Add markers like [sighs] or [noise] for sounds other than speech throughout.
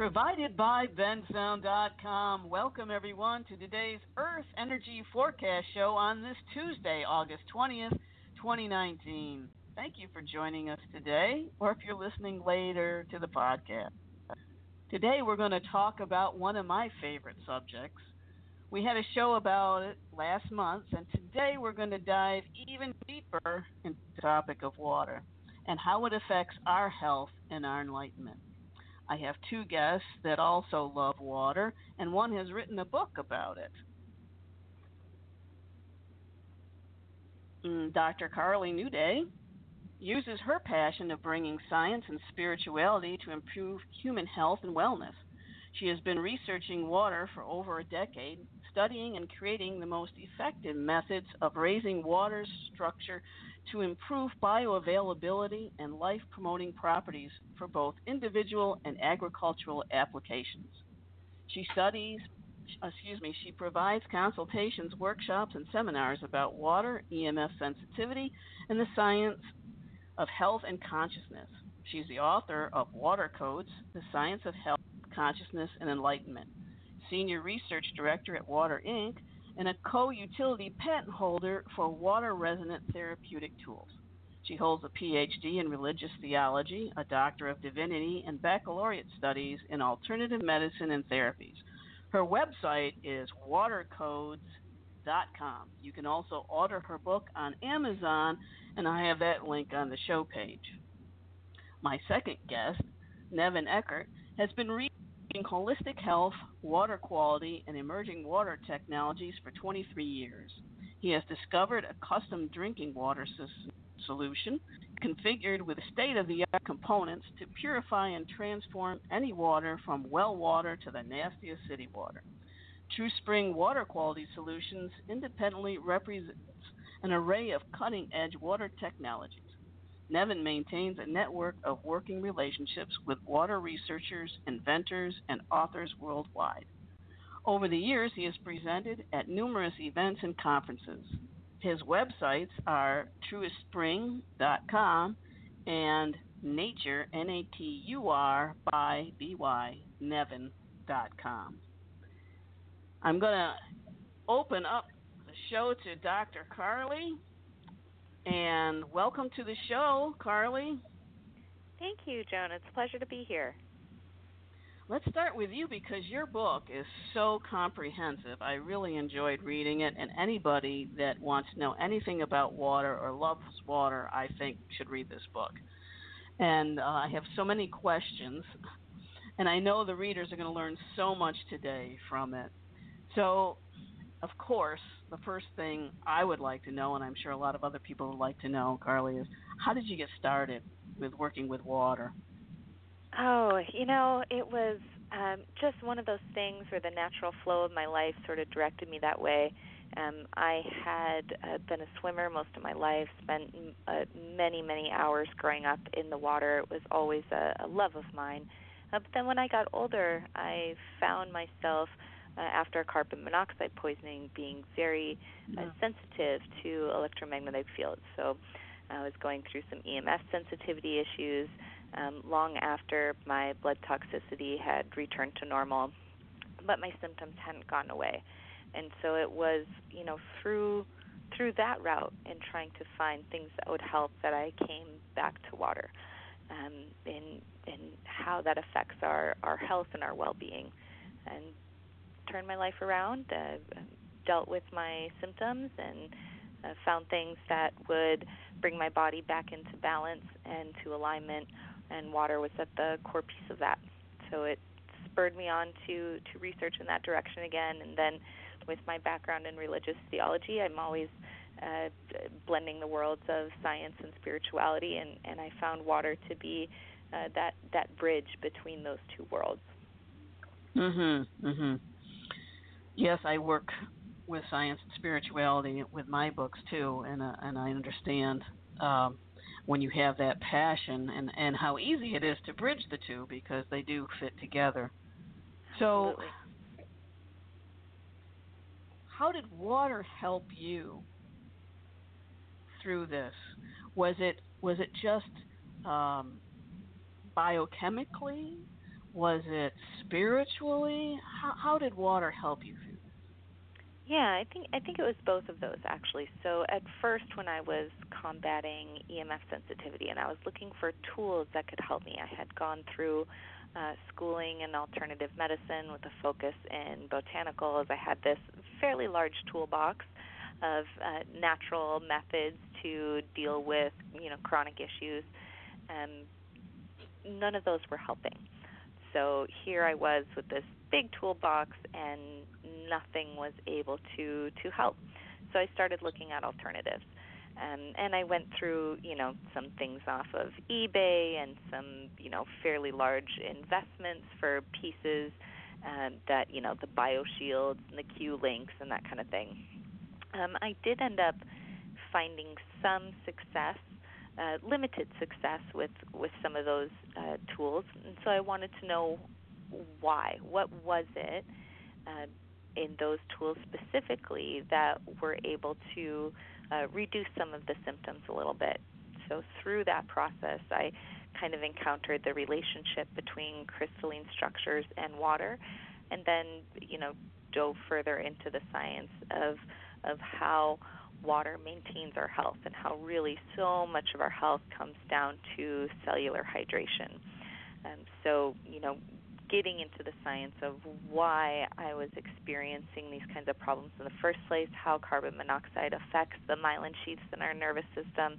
Provided by bensound.com. Welcome everyone to today's Earth Energy Forecast show on this Tuesday, August 20th, 2019. Thank you for joining us today, or if you're listening later to the podcast. Today we're going to talk about one of my favorite subjects. We had a show about it last month, and today we're going to dive even deeper into the topic of water and how it affects our health and our enlightenment. I have two guests that also love water, and one has written a book about it. Mm, Dr. Carly Nuday uses her passion of bringing science and spirituality to improve human health and wellness. She has been researching water for over a decade, studying and creating the most effective methods of raising water's structure to improve bioavailability and life promoting properties for both individual and agricultural applications. She studies, excuse me, she provides consultations, workshops, and seminars about water, EMF sensitivity, and the science of health and consciousness. She's the author of Water Codes The Science of Health, Consciousness, and Enlightenment, Senior Research Director at Water Inc., and a co utility patent holder for water resonant therapeutic tools. She holds a PhD in religious theology, a Doctor of Divinity, and baccalaureate studies in alternative medicine and therapies. Her website is watercodes.com. You can also order her book on Amazon, and I have that link on the show page. My second guest, Nevin Eckert, has been reading holistic health, water quality, and emerging water technologies for 23 years. He has discovered a custom drinking water system solution configured with state of the art components to purify and transform any water from well water to the nastiest city water. True Spring Water Quality Solutions independently represents an array of cutting edge water technologies. Nevin maintains a network of working relationships with water researchers, inventors, and authors worldwide. Over the years, he has presented at numerous events and conferences. His websites are truespring.com and nature, N A T U R, by B Y, Nevin.com. I'm going to open up the show to Dr. Carly. And welcome to the show, Carly. Thank you, Joan. It's a pleasure to be here. Let's start with you because your book is so comprehensive. I really enjoyed reading it, and anybody that wants to know anything about water or loves water, I think, should read this book. And uh, I have so many questions, and I know the readers are going to learn so much today from it. So, of course, the first thing I would like to know, and I'm sure a lot of other people would like to know, Carly, is how did you get started with working with water? Oh, you know, it was um, just one of those things where the natural flow of my life sort of directed me that way. Um, I had uh, been a swimmer most of my life, spent uh, many, many hours growing up in the water. It was always a, a love of mine. Uh, but then when I got older, I found myself uh, after carbon monoxide poisoning being very uh, sensitive to electromagnetic fields. So I was going through some EMF sensitivity issues um, long after my blood toxicity had returned to normal, but my symptoms hadn't gone away. And so it was, you know, through through that route and trying to find things that would help that I came back to water, um, in in how that affects our our health and our well-being, and turned my life around. Uh, dealt with my symptoms and uh, found things that would bring my body back into balance and to alignment, and water was at the core piece of that. So it spurred me on to to research in that direction again, and then with my background in religious theology, I'm always uh, blending the worlds of science and spirituality, and and I found water to be uh, that that bridge between those two worlds. Mhm. Mhm. Yes, I work with science and spirituality with my books too, and uh, and I understand um, when you have that passion and and how easy it is to bridge the two because they do fit together. So, Absolutely. how did water help you through this? Was it was it just um, biochemically? Was it spiritually? How, how did water help you? Yeah, I think I think it was both of those actually. So at first when I was combating EMF sensitivity and I was looking for tools that could help me, I had gone through uh, schooling in alternative medicine with a focus in botanicals. I had this fairly large toolbox of uh, natural methods to deal with you know chronic issues, and none of those were helping. So here I was with this big toolbox and nothing was able to to help. So I started looking at alternatives. Um, and I went through, you know, some things off of eBay and some, you know, fairly large investments for pieces um, that, you know, the BioShields and the Q links and that kind of thing. Um, I did end up finding some success, uh, limited success with with some of those uh, tools, and so I wanted to know why. What was it uh, in those tools specifically that were able to uh, reduce some of the symptoms a little bit? So through that process, I kind of encountered the relationship between crystalline structures and water, and then you know dove further into the science of of how water maintains our health and how really so much of our health comes down to cellular hydration. Um, so, you know, getting into the science of why I was experiencing these kinds of problems in the first place, how carbon monoxide affects the myelin sheaths in our nervous system,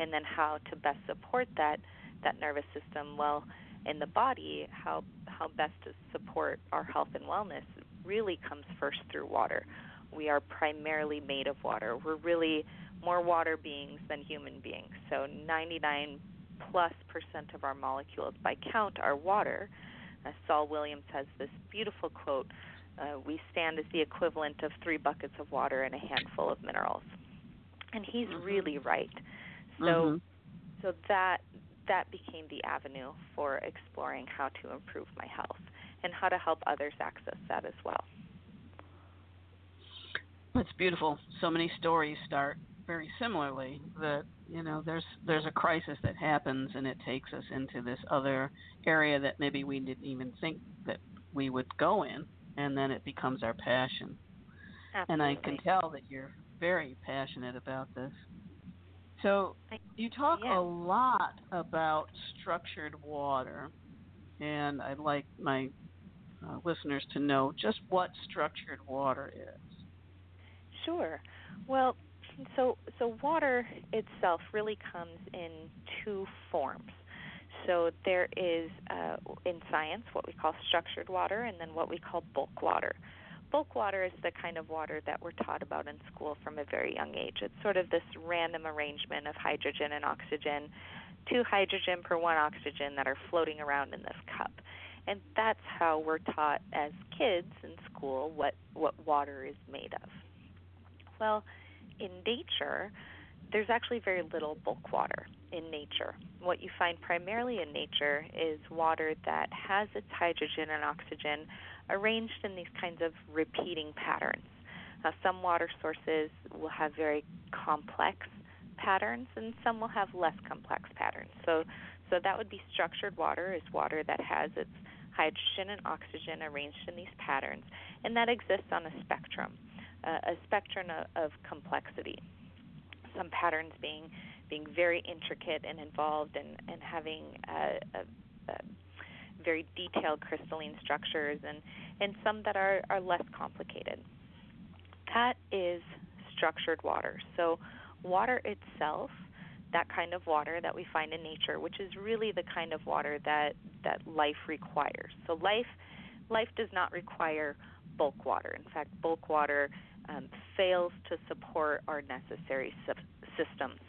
and then how to best support that that nervous system well in the body, how how best to support our health and wellness really comes first through water we are primarily made of water. We're really more water beings than human beings. So 99 plus percent of our molecules by count are water. Uh, Saul Williams has this beautiful quote uh, We stand as the equivalent of three buckets of water and a handful of minerals. And he's mm-hmm. really right. So, mm-hmm. so that that became the avenue for exploring how to improve my health and how to help others access that as well. It's beautiful. So many stories start very similarly. That you know, there's there's a crisis that happens, and it takes us into this other area that maybe we didn't even think that we would go in, and then it becomes our passion. Absolutely. And I can tell that you're very passionate about this. So you talk yeah. a lot about structured water, and I'd like my uh, listeners to know just what structured water is. Sure. Well, so so water itself really comes in two forms. So there is uh, in science what we call structured water, and then what we call bulk water. Bulk water is the kind of water that we're taught about in school from a very young age. It's sort of this random arrangement of hydrogen and oxygen, two hydrogen per one oxygen that are floating around in this cup. And that's how we're taught as kids in school what, what water is made of. Well, in nature, there's actually very little bulk water in nature. What you find primarily in nature is water that has its hydrogen and oxygen arranged in these kinds of repeating patterns. Now, some water sources will have very complex patterns, and some will have less complex patterns. So, so that would be structured water is water that has its hydrogen and oxygen arranged in these patterns, and that exists on a spectrum a spectrum of, of complexity. Some patterns being being very intricate and involved, and and having a, a, a very detailed crystalline structures, and and some that are are less complicated. that is structured water. So, water itself, that kind of water that we find in nature, which is really the kind of water that that life requires. So, life life does not require bulk water. In fact, bulk water um, fails to support our necessary systems.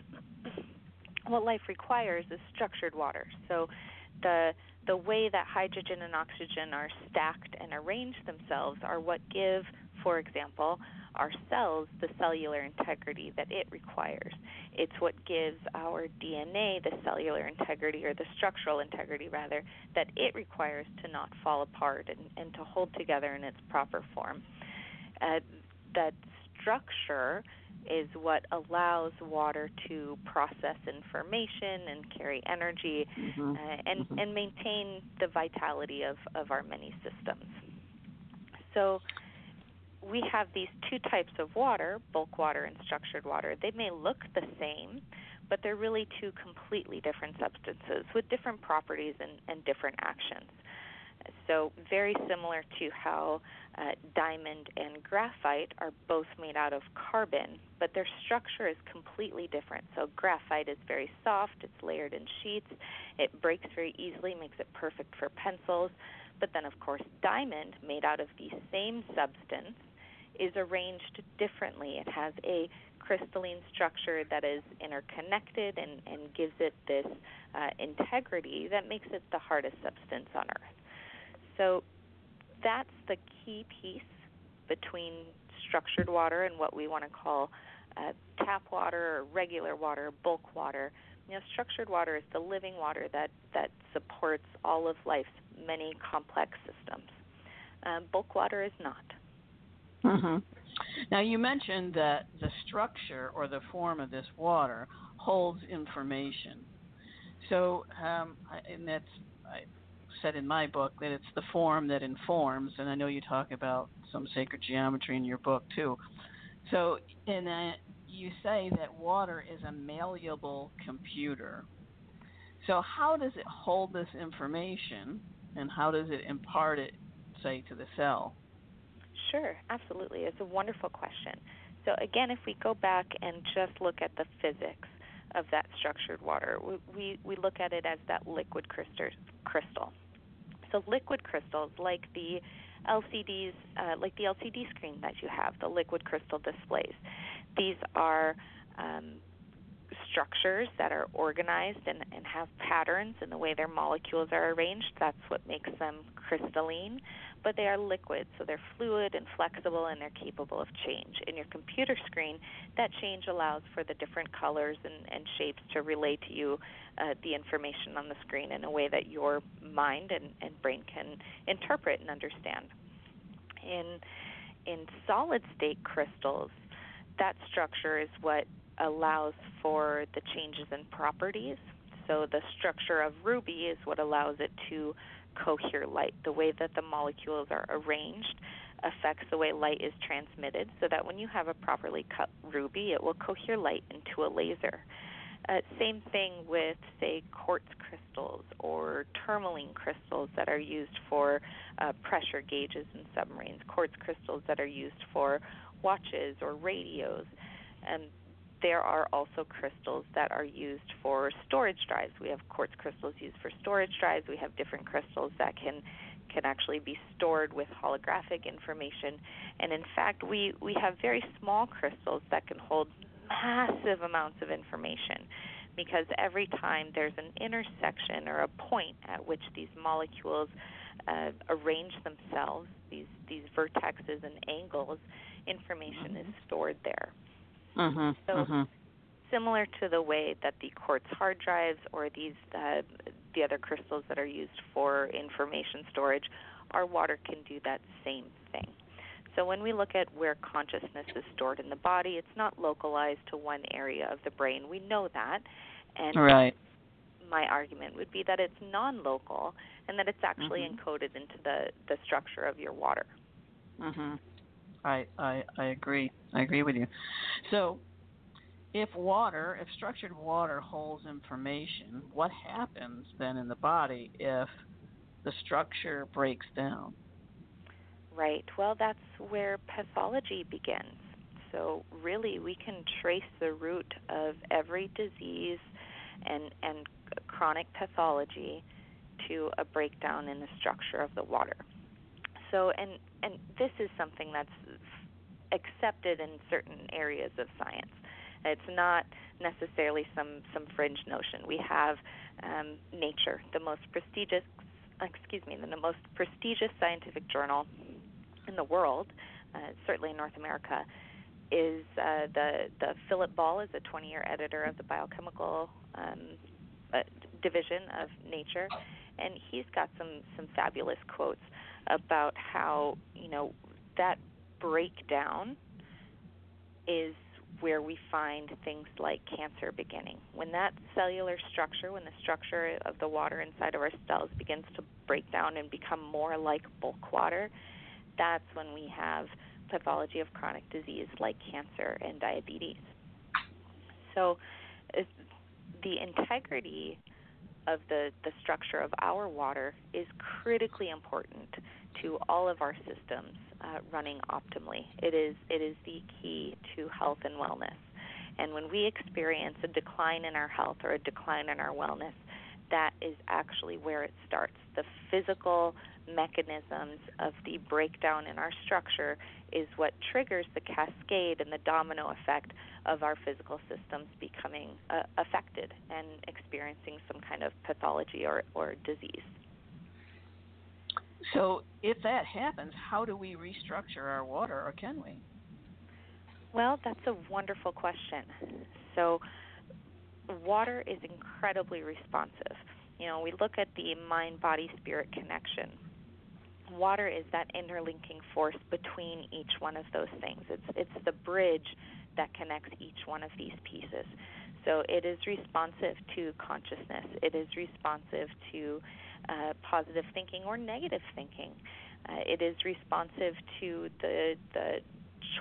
What life requires is structured water. So, the the way that hydrogen and oxygen are stacked and arrange themselves are what give, for example, our cells the cellular integrity that it requires. It's what gives our DNA the cellular integrity or the structural integrity rather that it requires to not fall apart and, and to hold together in its proper form. Uh, that structure is what allows water to process information and carry energy mm-hmm. uh, and mm-hmm. and maintain the vitality of of our many systems. So we have these two types of water, bulk water and structured water. They may look the same, but they're really two completely different substances with different properties and, and different actions. So, very similar to how uh, diamond and graphite are both made out of carbon, but their structure is completely different. So, graphite is very soft, it's layered in sheets, it breaks very easily, makes it perfect for pencils. But then, of course, diamond, made out of the same substance, is arranged differently. It has a crystalline structure that is interconnected and, and gives it this uh, integrity that makes it the hardest substance on Earth. So that's the key piece between structured water and what we want to call uh, tap water or regular water, bulk water. You know, structured water is the living water that, that supports all of life's many complex systems. Um, bulk water is not. Mm-hmm. Now, you mentioned that the structure or the form of this water holds information. So, um, and that's I said in my book that it's the form that informs, and I know you talk about some sacred geometry in your book too. So, and you say that water is a malleable computer. So, how does it hold this information, and how does it impart it, say, to the cell? Sure, absolutely. It's a wonderful question. So, again, if we go back and just look at the physics of that structured water, we, we, we look at it as that liquid crystal. So, liquid crystals, like the LCDs, uh, like the LCD screen that you have, the liquid crystal displays, these are um, structures that are organized and, and have patterns in the way their molecules are arranged. That's what makes them crystalline but they are liquid, so they're fluid and flexible and they're capable of change. In your computer screen, that change allows for the different colors and, and shapes to relay to you uh, the information on the screen in a way that your mind and, and brain can interpret and understand. In in solid state crystals, that structure is what allows for the changes in properties. So the structure of ruby is what allows it to cohere light. The way that the molecules are arranged affects the way light is transmitted, so that when you have a properly cut ruby, it will cohere light into a laser. Uh, same thing with, say, quartz crystals or tourmaline crystals that are used for uh, pressure gauges in submarines, quartz crystals that are used for watches or radios. And there are also crystals that are used for storage drives. We have quartz crystals used for storage drives. We have different crystals that can can actually be stored with holographic information. And in fact, we we have very small crystals that can hold massive amounts of information because every time there's an intersection or a point at which these molecules uh, arrange themselves, these these vertexes and angles, information is stored there. Mm-hmm, so mm-hmm. similar to the way that the quartz hard drives or these uh, the other crystals that are used for information storage, our water can do that same thing. So when we look at where consciousness is stored in the body, it's not localized to one area of the brain. We know that, and right. my argument would be that it's non-local and that it's actually mm-hmm. encoded into the the structure of your water. Mhm. I, I agree. I agree with you. So, if water, if structured water holds information, what happens then in the body if the structure breaks down? Right. Well, that's where pathology begins. so really we can trace the root of every disease and and chronic pathology to a breakdown in the structure of the water. So and and this is something that's accepted in certain areas of science. It's not necessarily some some fringe notion. We have um, Nature, the most prestigious excuse me, the most prestigious scientific journal in the world, uh, certainly in North America, is uh, the the Philip Ball is a 20-year editor of the biochemical um, uh, division of Nature, and he's got some some fabulous quotes about how you know that breakdown is where we find things like cancer beginning. When that cellular structure, when the structure of the water inside of our cells begins to break down and become more like bulk water, that's when we have pathology of chronic disease like cancer and diabetes. So, the integrity of the, the structure of our water is critically important to all of our systems uh, running optimally. It is it is the key to health and wellness. And when we experience a decline in our health or a decline in our wellness, that is actually where it starts. The physical mechanisms of the breakdown in our structure is what triggers the cascade and the domino effect of our physical systems becoming uh, affected and experiencing some kind of pathology or, or disease. So, if that happens, how do we restructure our water, or can we? Well, that's a wonderful question. So, water is incredibly responsive. You know, we look at the mind body spirit connection. Water is that interlinking force between each one of those things. It's it's the bridge that connects each one of these pieces. So it is responsive to consciousness. It is responsive to uh, positive thinking or negative thinking. Uh, it is responsive to the the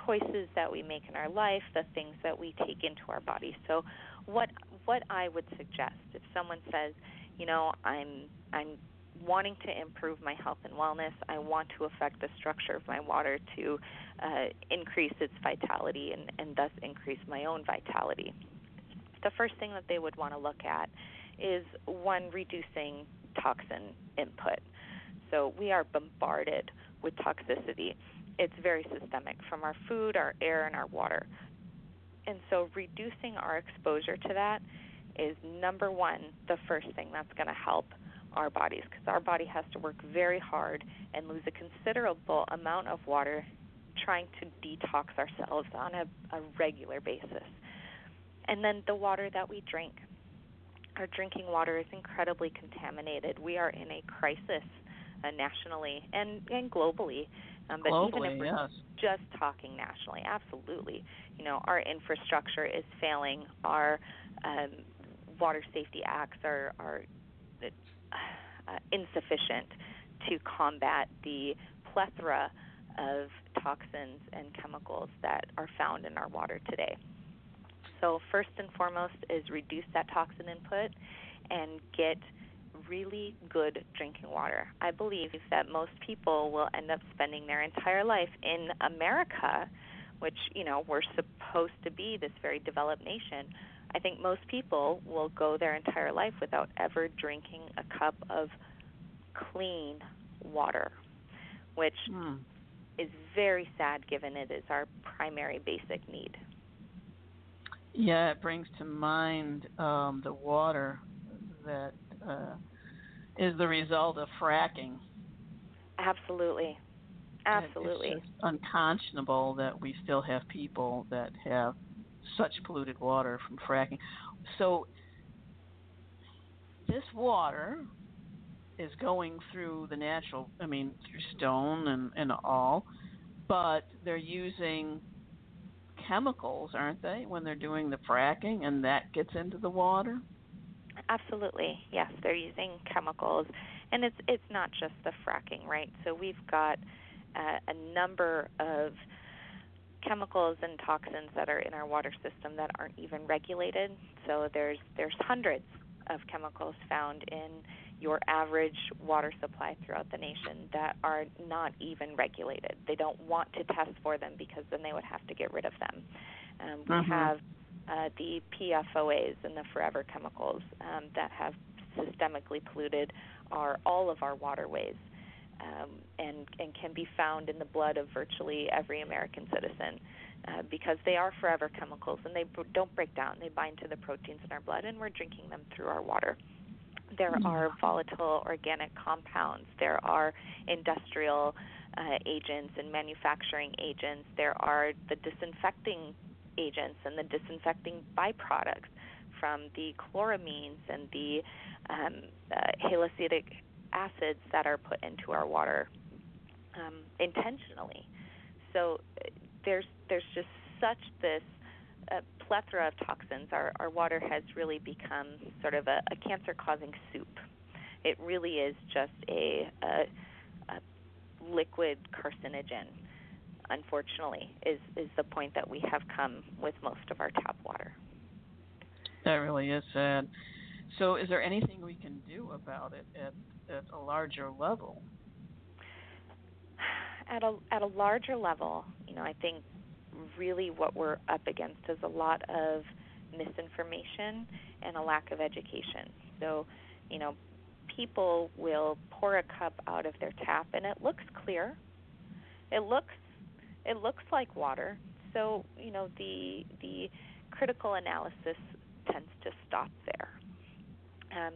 choices that we make in our life, the things that we take into our body. So, what what I would suggest if someone says, you know, I'm I'm wanting to improve my health and wellness, I want to affect the structure of my water to uh, increase its vitality and, and thus increase my own vitality. The first thing that they would want to look at is one reducing toxin input. So we are bombarded with toxicity. It's very systemic from our food, our air, and our water. And so reducing our exposure to that is number one, the first thing that's going to help our bodies because our body has to work very hard and lose a considerable amount of water trying to detox ourselves on a, a regular basis. And then the water that we drink our drinking water is incredibly contaminated. We are in a crisis uh, nationally and and globally. Um, but globally, even if we're yes. just talking nationally, absolutely, you know, our infrastructure is failing. Our um, water safety acts are are uh, insufficient to combat the plethora of toxins and chemicals that are found in our water today. So, first and foremost is reduce that toxin input and get really good drinking water. I believe that most people will end up spending their entire life in America, which, you know, we're supposed to be this very developed nation. I think most people will go their entire life without ever drinking a cup of clean water, which mm. is very sad given it is our primary basic need. Yeah, it brings to mind um, the water that uh, is the result of fracking. Absolutely. Absolutely. It's unconscionable that we still have people that have such polluted water from fracking. So this water is going through the natural, I mean, through stone and, and all, but they're using chemicals, aren't they, when they're doing the fracking and that gets into the water? Absolutely. Yes, they're using chemicals and it's it's not just the fracking, right? So we've got uh, a number of chemicals and toxins that are in our water system that aren't even regulated. So there's there's hundreds of chemicals found in your average water supply throughout the nation that are not even regulated. They don't want to test for them because then they would have to get rid of them. Um, we Mhm. have uh, the PFOAs and the forever chemicals um, that have systemically polluted our all of our waterways. Um, and, and can be found in the blood of virtually every American citizen uh, because they are forever chemicals and they b- don't break down. They bind to the proteins in our blood, and we're drinking them through our water. There are volatile organic compounds. There are industrial uh, agents and manufacturing agents. There are the disinfecting agents and the disinfecting byproducts from the chloramines and the um, uh, acids that are put into our water um, intentionally. So uh, there's there's just such this uh, plethora of toxins. Our our water has really become sort of a, a cancer-causing soup. It really is just a, a, a liquid carcinogen. Unfortunately, is is the point that we have come with most of our tap water. That really is sad. So, is there anything we can do about it at, at a larger level? [sighs] At a at a larger level, you know, I think really what we're up against is a lot of misinformation and a lack of education. So, you know, people will pour a cup out of their tap and it looks clear. It looks it looks like water. So, you know, the the critical analysis tends to stop there. Um,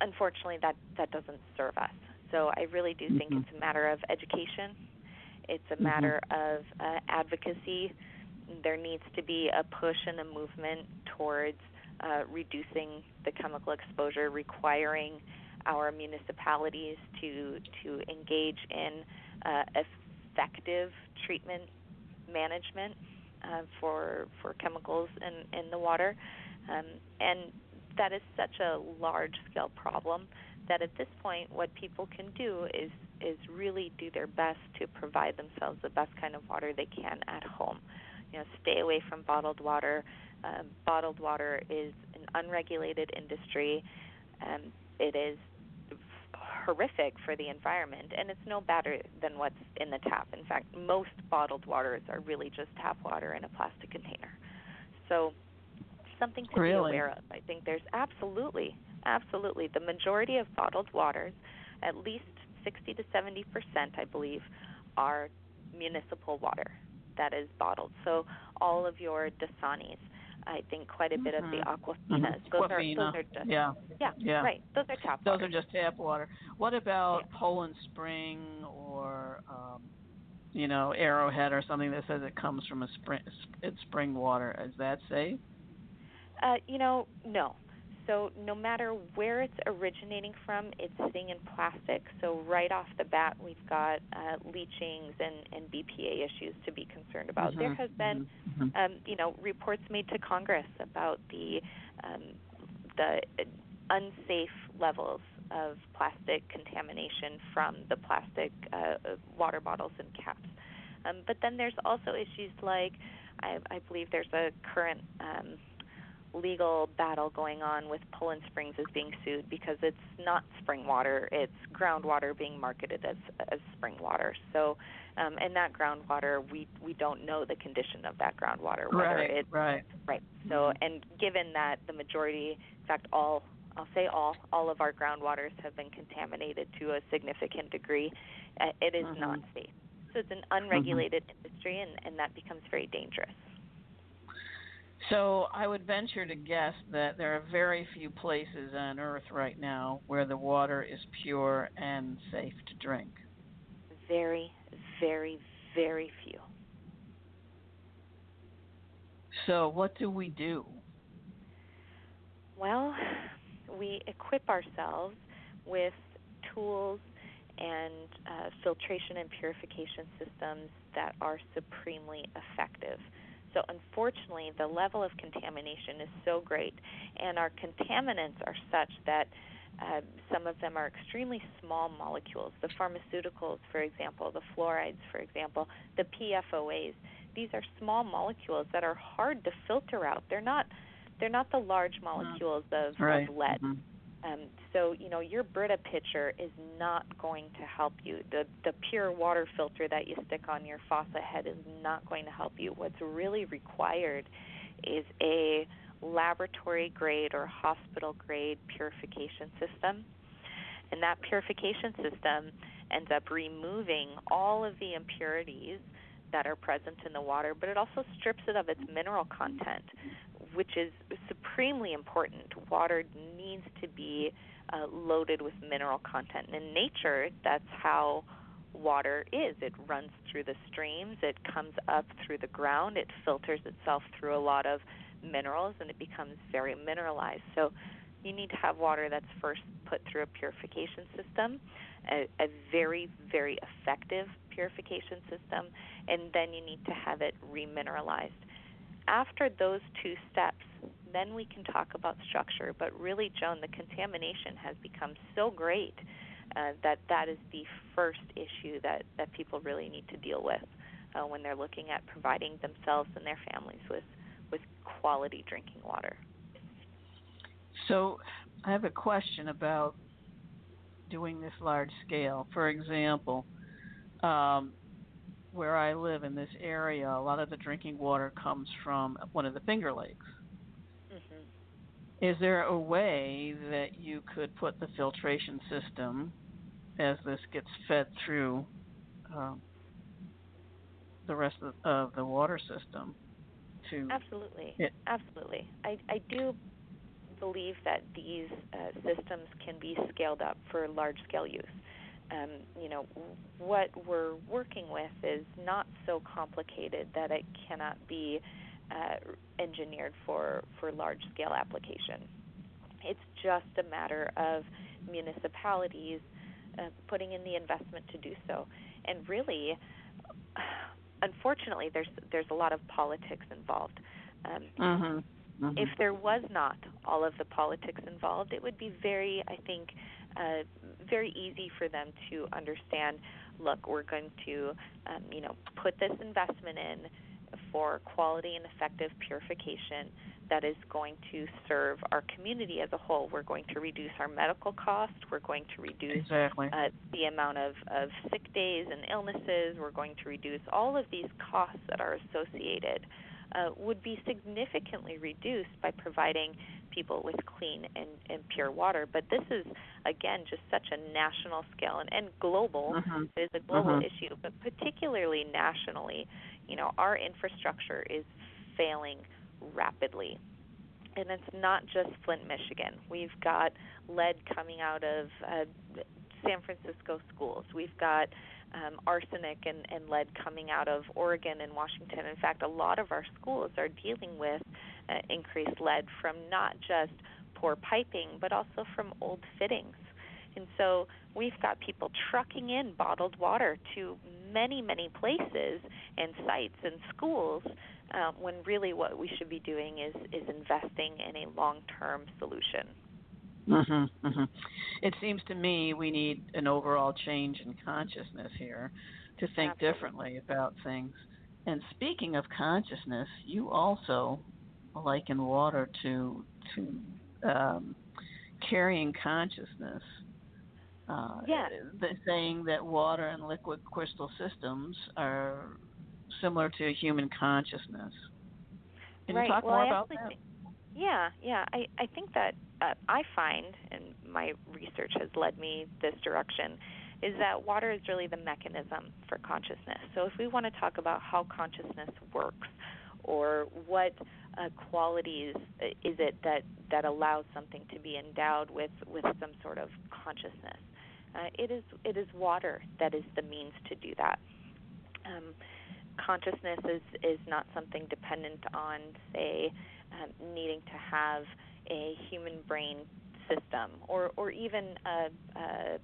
unfortunately, that that doesn't serve us. So I really do think Mhm. it's a matter of education. It's a Mhm. matter of uh, advocacy. There needs to be a push and a movement towards uh, reducing the chemical exposure, requiring our municipalities to to engage in uh, effective treatment management uh, for for chemicals in in the water, um, and that is such a large scale problem that at this point what people can do is is really do their best to provide themselves the best kind of water they can at home. You know, stay away from bottled water. Um, bottled water is an unregulated industry. Um, it is horrific for the environment, and it's no better than what's in the tap. In fact, most bottled waters are really just tap water in a plastic container. So, something to Really? be aware of. I think there's absolutely, absolutely the majority of bottled waters, at least 60 to 70 percent, I believe, are municipal water that is bottled. So all of your Dasanis, I think quite a bit of the Mhm. Aquafinas, Mhm. those are those are just yeah, yeah, yeah. right. Those are tap Those water. are just tap water. What about Poland Spring or um, you know Arrowhead or something that says it comes from a spring? It's spring water. Is that safe? Uh, you know, no. So no matter where it's originating from, it's sitting in plastic. So right off the bat, we've got uh, leachings and, and BPA issues to be concerned about. There Mhm, has been, mhm, mhm. um, you know, reports made to Congress about the um, the unsafe levels of plastic contamination from the plastic uh, water bottles and caps. Um, but then there's also issues like I, I believe there's a current um, legal battle going on with Poland Springs is being sued because it's not spring water; it's groundwater being marketed as as spring water. So, um, and that groundwater, we we don't know the condition of that groundwater, whether right, it right. right. So, and given that the majority, in fact, all I'll say all all of our groundwaters have been contaminated to a significant degree, uh, it is Mhm. not safe. So it's an unregulated industry, and and that becomes very dangerous. So I would venture to guess that there are very few places on Earth right now where the water is pure and safe to drink. Very, very, very few. So what do we do? Well, we equip ourselves with tools and uh, filtration and purification systems that are supremely effective. So, unfortunately, the level of contamination is so great, and our contaminants are such that uh, some of them are extremely small molecules. The pharmaceuticals, for example, the fluorides, for example, the PFOAs. These are small molecules that are hard to filter out. They're not. They're not the large molecules of, Right. of lead. Mhm. Um, so you know your Brita pitcher is not going to help you. The the pure water filter that you stick on your faucet head is not going to help you. What's really required is a laboratory grade or hospital grade purification system. And that purification system ends up removing all of the impurities that are present in the water, but it also strips it of its mineral content, which is supremely important. Water needs to be uh, loaded with mineral content. And In nature, that's how water is. It runs through the streams, it comes up through the ground, it filters itself through a lot of minerals, and it becomes very mineralized. So you need to have water that's first put through a purification system, a, a very, very effective purification system, and then you need to have it remineralized. After those two steps, then we can talk about structure. But really, Joan, the contamination has become so great uh, that that is the first issue that, that people really need to deal with uh, when they're looking at providing themselves and their families with, with quality drinking water. So, I have a question about doing this large scale. For example, um, where I live in this area, a lot of the drinking water comes from one of the Finger Lakes. Mm-hmm. Is there a way that you could put the filtration system as this gets fed through um, the rest of, of, the water system to absolutely it, absolutely I, I do believe that these uh, systems can be scaled up for large scale use um, you know, what we're working with is not so complicated that it cannot be uh, engineered for, for large scale application. It's just a matter of municipalities uh, putting in the investment to do so. And really, unfortunately, there's there's a lot of politics involved. Um, mm-hmm. Mm-hmm. If there was not all of the politics involved, it would be very, I think, uh, very easy for them to understand. Look, we're going to, um, you know, put this investment in for quality and effective purification that is going to serve our community as a whole. We're going to reduce our medical costs. We're going to reduce exactly. uh, the amount of, of sick days and illnesses. We're going to reduce all of these costs that are associated. Uh, would be significantly reduced by providing people with clean and, and pure water. But this is, again, just such a national scale and, and global. Mm-hmm. It is a global mm-hmm. issue, but particularly nationally, you know, our infrastructure is failing rapidly. And it's not just Flint, Michigan. We've got lead coming out of uh, San Francisco schools. We've got um, arsenic and, and lead coming out of Oregon and Washington. In fact, a lot of our schools are dealing with uh, increased lead from not just poor piping, but also from old fittings. And so we've got people trucking in bottled water to many, many places and sites and schools uh, when really what we should be doing is, is investing in a long term solution. Mm-hmm, mm-hmm. It seems to me we need an overall change in consciousness here to think Absolutely. differently about things. And speaking of consciousness, you also liken water to to um, carrying consciousness. Uh, yeah. saying that water and liquid crystal systems are similar to human consciousness. Can right. you talk well, more I about that? Think, yeah, yeah. I, I think that uh, I find, and my research has led me this direction, is that water is really the mechanism for consciousness. So if we want to talk about how consciousness works, or what uh, qualities uh, is it that that allows something to be endowed with with some sort of consciousness, uh, it is it is water that is the means to do that. Um, consciousness is is not something dependent on, say, um, needing to have a human brain system or or even a, a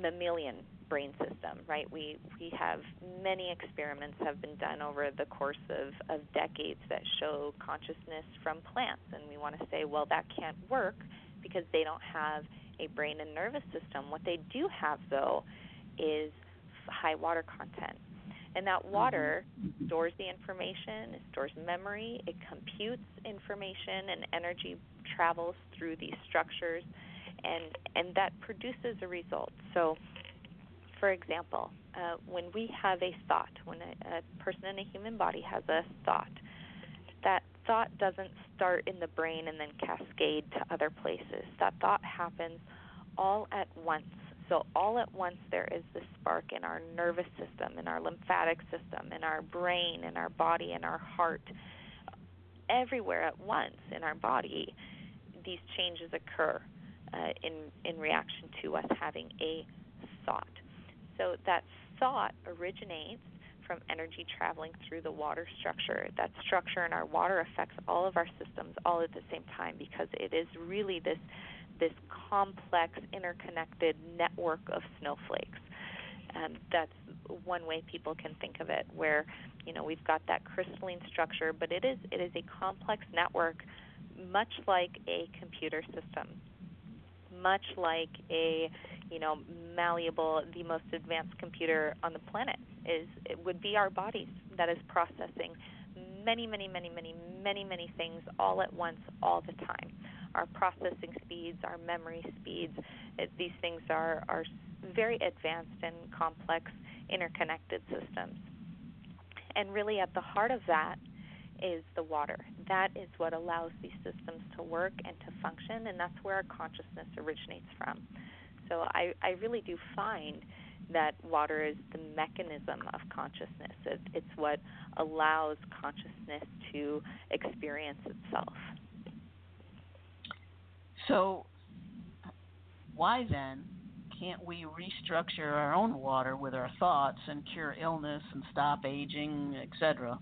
mammalian brain system, right? We we have many experiments have been done over the course of, of decades that show consciousness from plants, and we want to say, well, that can't work because they don't have a brain and nervous system. What they do have, though, is high water content. And that water mm-hmm. stores the information, it stores memory, it computes information, and energy travels through these structures. and and that produces a result. So, for example, uh, when we have a thought, when a, a person in a human body has a thought, that thought doesn't start in the brain and then cascade to other places. That thought happens all at once. So, all at once, there is this spark in our nervous system, in our lymphatic system, in our brain, in our body, in our heart. Everywhere at once in our body, these changes occur uh, in, in reaction to us having a thought. So, that thought originates from energy traveling through the water structure. That structure in our water affects all of our systems all at the same time because it is really this this complex, interconnected network of snowflakes. Um, that's one way people can think of it, where you know we've got that crystalline structure, but it is it is a complex network, much like a computer system, much like a you know malleable, the most advanced computer on the planet is it would be our bodies that is processing many, many, many, many, many, many things all at once, all the time. Our processing speeds, our memory speeds, it, these things are, are very advanced and complex, interconnected systems. And really, at the heart of that is the water. That is what allows these systems to work and to function, and that's where our consciousness originates from. So I, I really do find that water is the mechanism of consciousness. It, it's what allows consciousness to experience itself. So, why then can't we restructure our own water with our thoughts and cure illness and stop aging, etc.?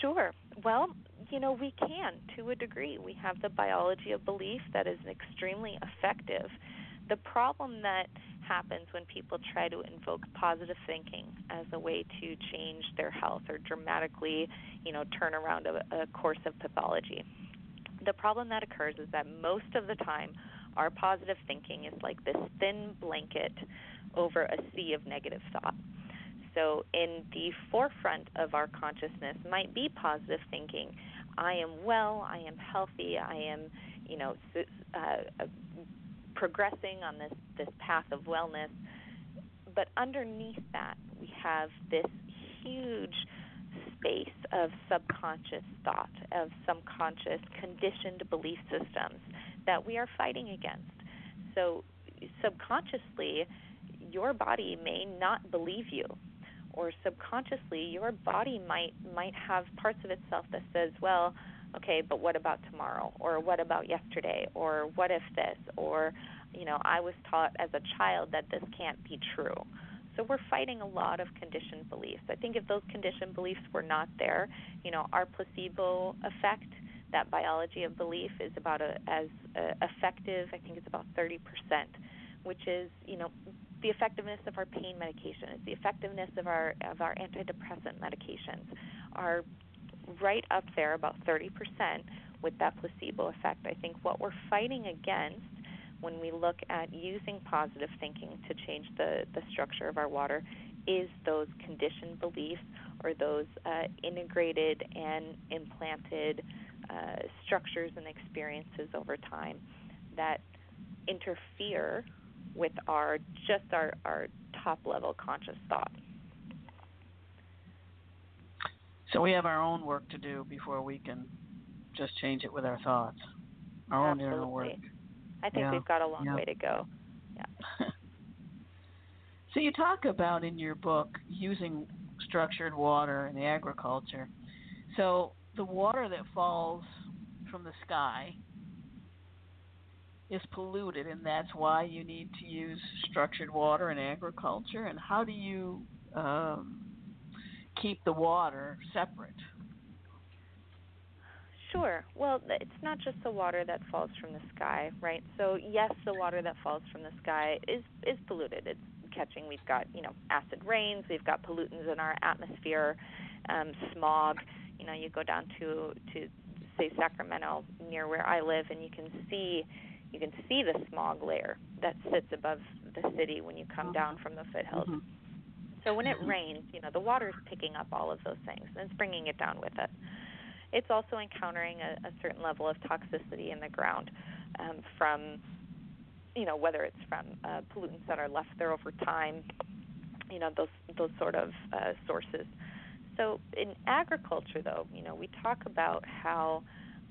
Sure. Well, you know, we can to a degree. We have the biology of belief that is extremely effective. The problem that happens when people try to invoke positive thinking as a way to change their health or dramatically, you know, turn around a, a course of pathology. The problem that occurs is that most of the time, our positive thinking is like this thin blanket over a sea of negative thought. So, in the forefront of our consciousness might be positive thinking. I am well. I am healthy. I am, you know, uh, progressing on this this path of wellness. But underneath that, we have this huge space of subconscious thought, of subconscious conditioned belief systems that we are fighting against. So, subconsciously, your body may not believe you, or subconsciously, your body might might have parts of itself that says, "Well, okay, but what about tomorrow? Or what about yesterday? Or what if this? Or, you know, I was taught as a child that this can't be true. So we're fighting a lot of conditioned beliefs. I think if those conditioned beliefs were not there, you know, our placebo effect, that biology of belief is about a, as uh, effective. I think it's about 30%, which is, you know, the effectiveness of our pain medication, it's the effectiveness of our of our antidepressant medications, our right up there, about 30%, with that placebo effect. I think what we're fighting against when we look at using positive thinking to change the, the structure of our water is those conditioned beliefs or those uh, integrated and implanted uh, structures and experiences over time that interfere with our just our, our top level conscious thought. So we have our own work to do before we can just change it with our thoughts. Our Absolutely. own inner work. I think yeah. we've got a long yeah. way to go. Yeah. [laughs] so you talk about in your book using structured water in the agriculture. So the water that falls from the sky is polluted, and that's why you need to use structured water in agriculture. And how do you um, keep the water separate? Sure. Well, it's not just the water that falls from the sky, right? So yes, the water that falls from the sky is is polluted. It's catching. We've got you know acid rains. We've got pollutants in our atmosphere, um, smog. You know, you go down to to say Sacramento near where I live, and you can see you can see the smog layer that sits above the city when you come down from the foothills. Mm-hmm. So when it rains, you know, the water is picking up all of those things and it's bringing it down with it. It's also encountering a, a certain level of toxicity in the ground um, from you know, whether it's from uh, pollutants that are left there over time, you know, those those sort of uh, sources. So in agriculture, though, you know, we talk about how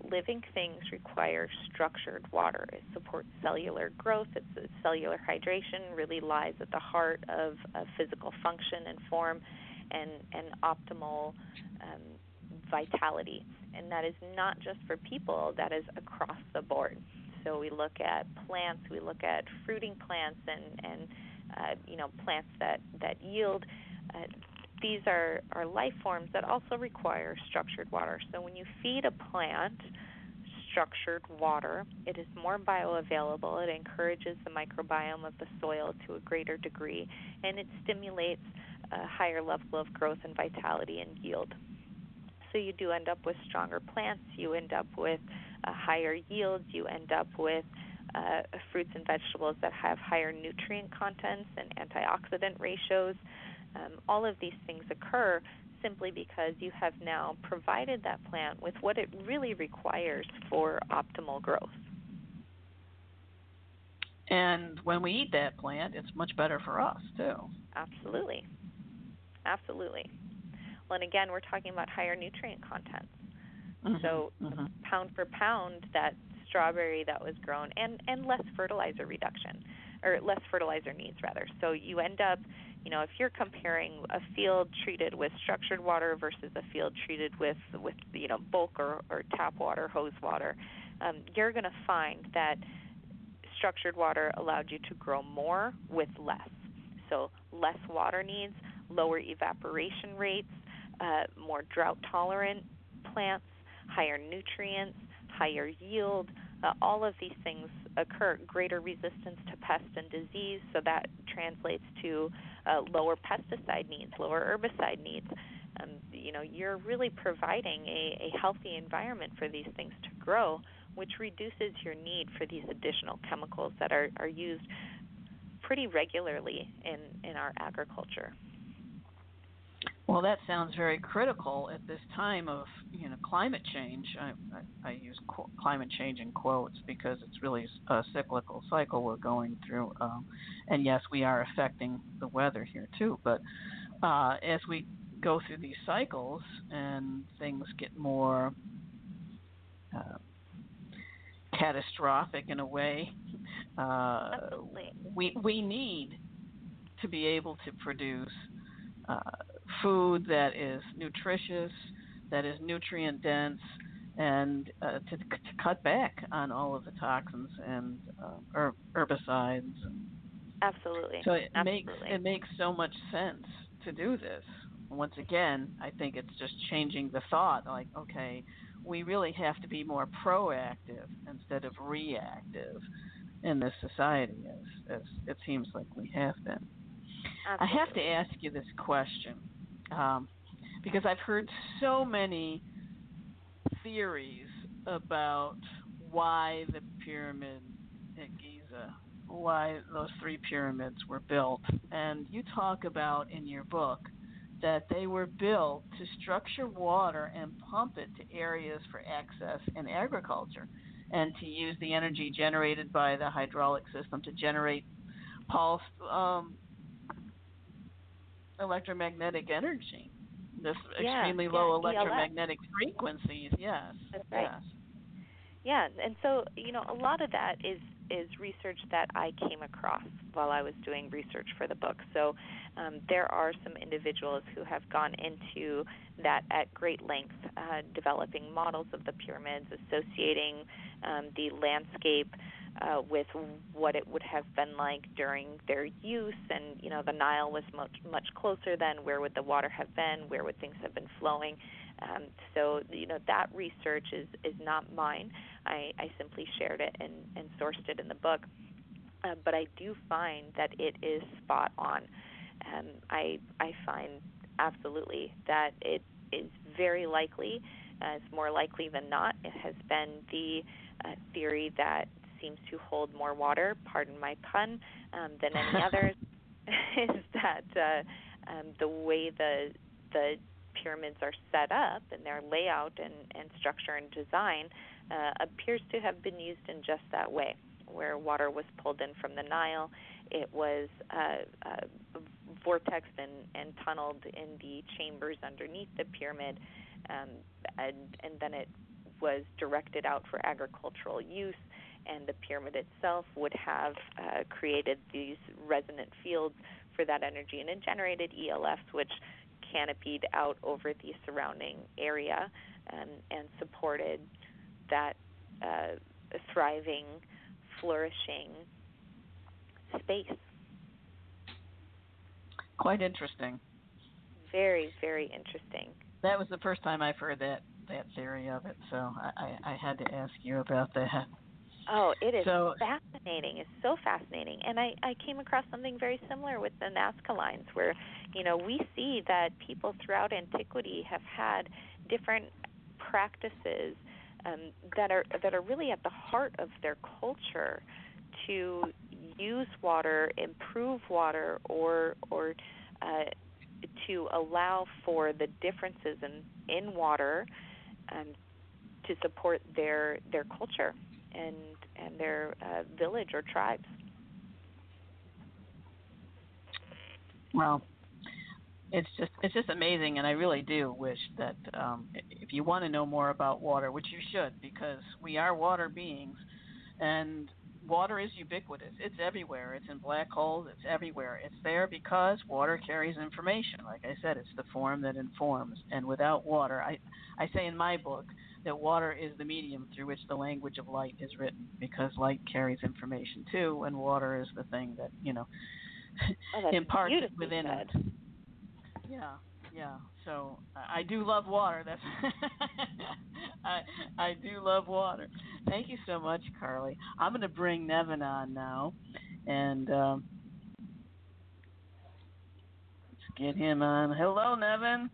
living things require structured water. It supports cellular growth. It's, it's cellular hydration really lies at the heart of, of physical function and form, and and optimal um, vitality. And that is not just for people. That is across the board. So we look at plants. We look at fruiting plants and and uh, you know plants that that yield. Uh, these are, are life forms that also require structured water. So when you feed a plant structured water, it is more bioavailable, it encourages the microbiome of the soil to a greater degree, and it stimulates a higher level of growth and vitality and yield. So you do end up with stronger plants, you end up with higher yields, you end up with uh, fruits and vegetables that have higher nutrient contents and antioxidant ratios. Um, all of these things occur simply because you have now provided that plant with what it really requires for optimal growth. And when we eat that plant, it's much better for us, too. Absolutely. Absolutely. Well, and again, we're talking about higher nutrient contents. Mm-hmm. So, mm-hmm. pound for pound, that strawberry that was grown, and, and less fertilizer reduction, or less fertilizer needs, rather. So, you end up you know, if you're comparing a field treated with structured water versus a field treated with with you know bulk or, or tap water, hose water, um, you're going to find that structured water allowed you to grow more with less. So less water needs, lower evaporation rates, uh, more drought tolerant plants, higher nutrients, higher yield. Uh, all of these things occur. Greater resistance to pest and disease, so that translates to uh, lower pesticide needs, lower herbicide needs. Um, you know, you're really providing a, a healthy environment for these things to grow, which reduces your need for these additional chemicals that are, are used pretty regularly in, in our agriculture. Well, that sounds very critical at this time of you know climate change. I, I, I use qu- climate change in quotes because it's really a cyclical cycle we're going through, um, and yes, we are affecting the weather here too. But uh, as we go through these cycles and things get more uh, catastrophic in a way, uh, we we need to be able to produce uh, food that is nutritious, that is nutrient dense, and uh, to, to, cut back on all of the toxins and uh, herbicides. Absolutely. So it Absolutely. makes it makes so much sense to do this. Once again, I think it's just changing the thought. Like, okay, we really have to be more proactive instead of reactive in this society, as, as it seems like we have been. Absolutely. I have to ask you this question um, because I've heard so many theories about why the pyramid at Giza, why those three pyramids were built. And you talk about in your book that they were built to structure water and pump it to areas for access and agriculture and to use the energy generated by the hydraulic system to generate pulse um, electromagnetic energy. This yeah, extremely yeah, low ELF. electromagnetic frequencies. Yes. That's right. Yes. Yeah, and so you know, a lot of that is is research that I came across while I was doing research for the book. So um, there are some individuals who have gone into that at great length, uh, developing models of the pyramids, associating um, the landscape uh, with what it would have been like during their use. And you know, the Nile was much much closer then. Where would the water have been? Where would things have been flowing? Um, so you know, that research is is not mine. I, I simply shared it and, and sourced it in the book. Uh, but I do find that it is spot on. Um, I I find absolutely that it is very likely, uh, it's more likely than not, it has been the uh, theory that seems to hold more water, pardon my pun, um, than any [laughs] others, [laughs] is that uh, um, the way the the pyramids are set up and their layout and, and structure and design uh, appears to have been used in just that way. where water was pulled in from the Nile. It was uh, uh, vortexed and, and tunneled in the chambers underneath the pyramid, um, and, and then it was directed out for agricultural use. And the pyramid itself would have uh, created these resonant fields for that energy, and it generated ELFs, which canopied out over the surrounding area and, and supported that uh, thriving, flourishing space. Quite interesting. Very, very interesting. That was the first time I've heard that that theory of it, so I, I, I had to ask you about that. Oh, it is so, fascinating. It's so fascinating. And I, I came across something very similar with the Nazca lines where, you know, we see that people throughout antiquity have had different practices um, that are that are really at the heart of their culture to use water, improve water, or or uh, to allow for the differences in in water um, to support their their culture and and their uh, village or tribes. Well, it's just it's just amazing, and I really do wish that um, if you want to know more about water, which you should, because we are water beings, and water is ubiquitous. It's everywhere. It's in black holes. It's everywhere. It's there because water carries information. Like I said, it's the form that informs. And without water, I I say in my book that water is the medium through which the language of light is written because light carries information too, and water is the thing that you know oh, [laughs] imparts within said. it. Yeah, yeah. So I do love water. That's [laughs] I I do love water. Thank you so much, Carly. I'm going to bring Nevin on now, and um, let's get him on. Hello, Nevin.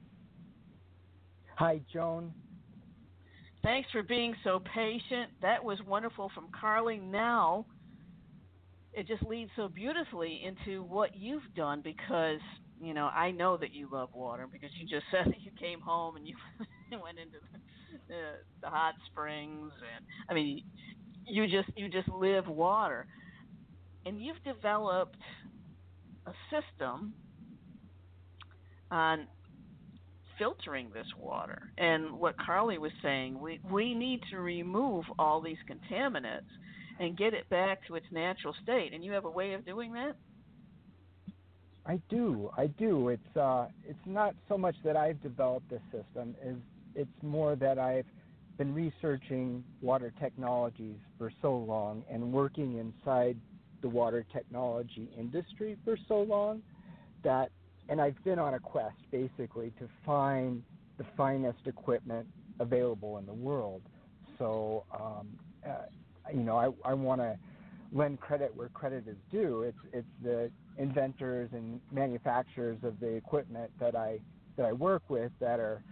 Hi, Joan. Thanks for being so patient. That was wonderful from Carly. Now it just leads so beautifully into what you've done because you know I know that you love water because you just [laughs] said that you came home and you [laughs] went into the, the, the hot springs and I mean you just you just live water and you've developed a system on filtering this water. And what Carly was saying, we we need to remove all these contaminants and get it back to its natural state. And you have a way of doing that? I do. I do. It's uh it's not so much that I've developed this system is it's more that I've been researching water technologies for so long and working inside the water technology industry for so long that and I've been on a quest basically to find the finest equipment available in the world. So, um, uh, you know, I, I want to lend credit where credit is due. It's it's the inventors and manufacturers of the equipment that I that I work with that are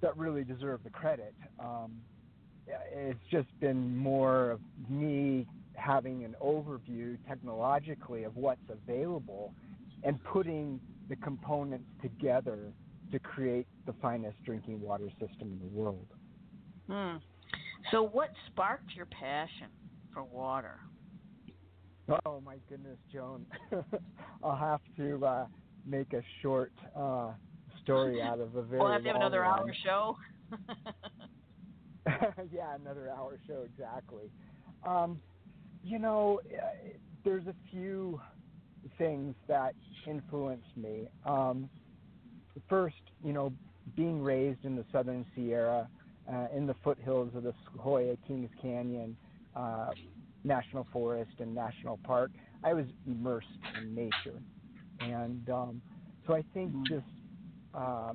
that really deserve the credit. Um, it's just been more of me having an overview technologically of what's available and putting the components together to create the finest drinking water system in the world. Hmm. So, what sparked your passion for water? Oh my goodness, Joan! [laughs] I'll have to uh, make a short uh, story [laughs] out of a very. we'll have to have another one. hour show. [laughs] yeah, another hour show exactly. Um, you know, uh, there's a few things that influenced me. Um, first, you know, being raised in the Southern Sierra, uh, in the foothills of the Sequoia Kings Canyon uh, National Forest and National Park, I was immersed in nature, and um, so I think Mm-hmm. just uh,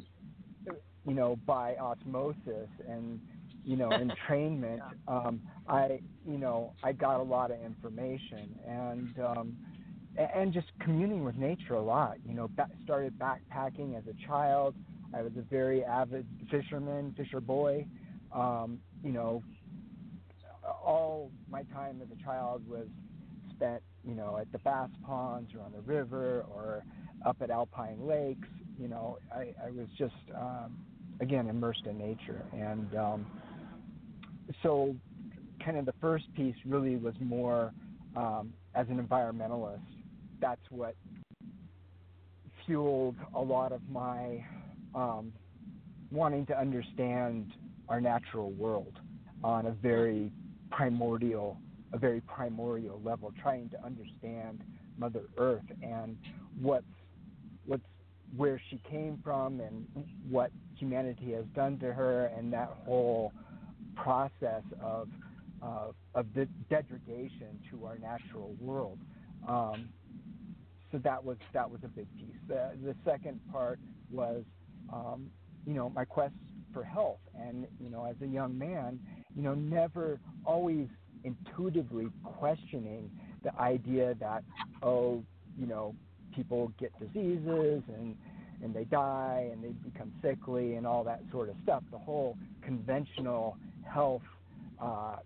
you know by osmosis and you know [laughs] entrainment, um, I you know I got a lot of information and. Um, and just communing with nature a lot. You know, started backpacking as a child. I was a very avid fisherman, fisher boy. Um, you know, all my time as a child was spent, you know, at the bass ponds or on the river or up at alpine lakes. You know, I, I was just um, again immersed in nature, and um, so kind of the first piece really was more um, as an environmentalist. That's what fueled a lot of my um, wanting to understand our natural world on a very primordial, a very primordial level, trying to understand Mother Earth and what's what's where she came from and what humanity has done to her and that whole process of uh, of the degradation to our natural world. Um, so that was that was a big piece. The the second part was um, you know my quest for health, and you know as a young man, you know never always intuitively questioning the idea that oh you know people get diseases and and they die and they become sickly and all that sort of stuff. The whole conventional health uh,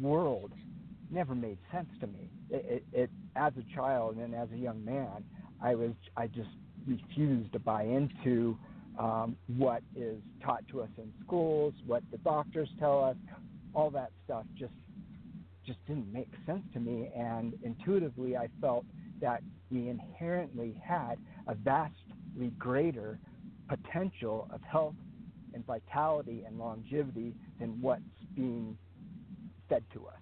world never made sense to me. It, it, it as a child and as a young man, I was I just refused to buy into um, what is taught to us in schools, what the doctors tell us, all that stuff just just didn't make sense to me. And intuitively, I felt that we inherently had a vastly greater potential of health and vitality and longevity than what's being fed to us.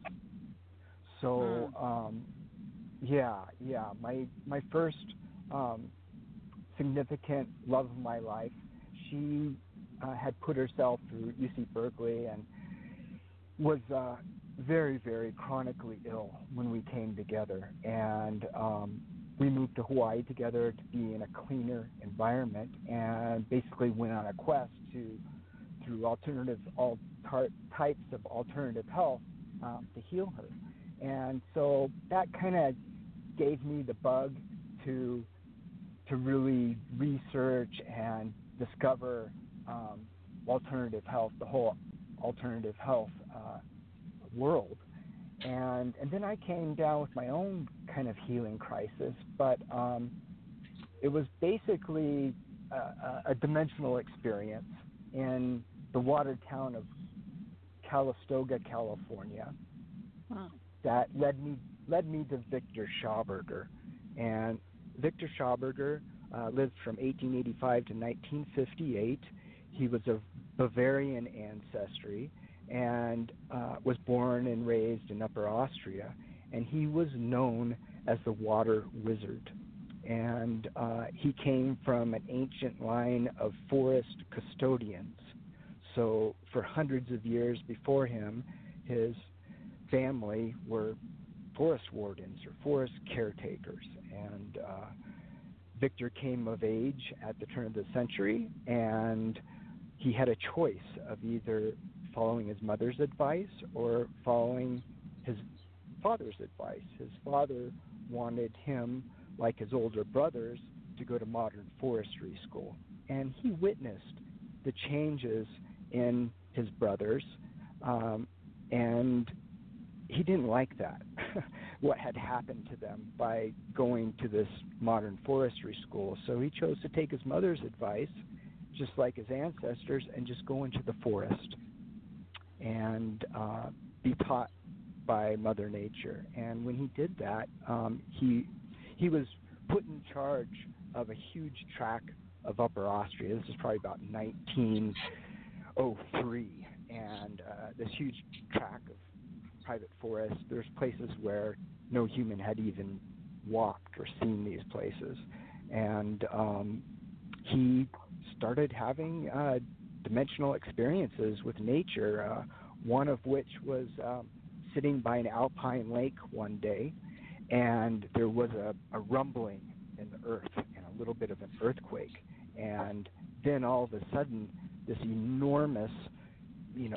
So, Hmm. um, yeah, yeah, my my first um, significant love of my life, she uh, had put herself through UC Berkeley and was uh, very, very chronically ill when we came together, and um, we moved to Hawaii together to be in a cleaner environment, and basically went on a quest to through alternative all tar- types of alternative health um, to heal her. And so that kind of gave me the bug to to really research and discover um, alternative health, the whole alternative health uh, world. And and then I came down with my own kind of healing crisis, but um, it was basically a, a, dimensional experience in the water town of Calistoga, California, Hmm. that led me led me to Victor Schauberger, and Victor Schauberger uh, lived from 1885 to 1958. He was of Bavarian ancestry and uh, was born and raised in Upper Austria, and he was known as the Water Wizard. And uh, he came from an ancient line of forest custodians. So, for hundreds of years before him, his family were forest wardens or forest caretakers. And uh, Victor came of age at the turn of the century, and he had a choice of either following his mother's advice or following his father's advice. His father wanted him, like his older brothers, to go to modern forestry school. And he witnessed the changes in his brothers, um, and he didn't like that, [laughs] what had happened to them by going to this modern forestry school. So he chose to take his mother's advice, just like his ancestors, and just go into the forest and uh, be taught by Mother Nature. And when he did that, um, he he was put in charge of a huge tract of Upper Austria. This is probably about 1903, and uh, this huge tract of private forest. There's places where no human had even walked or seen these places, and um, he started having uh, dimensional experiences with nature. Uh, one of which was um, sitting by an alpine lake one day, and there was a, a rumbling in the earth and a little bit of an earthquake, and then all of a sudden, this enormous, you know,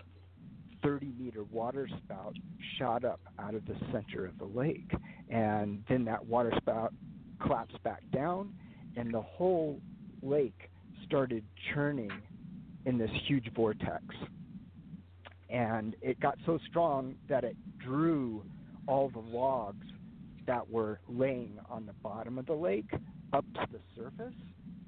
30 meter water spout shot up out of the center of the lake. And then that water spout collapsed back down, and the whole lake started churning in this huge vortex. And it got so strong that it drew all the logs that were laying on the bottom of the lake up to the surface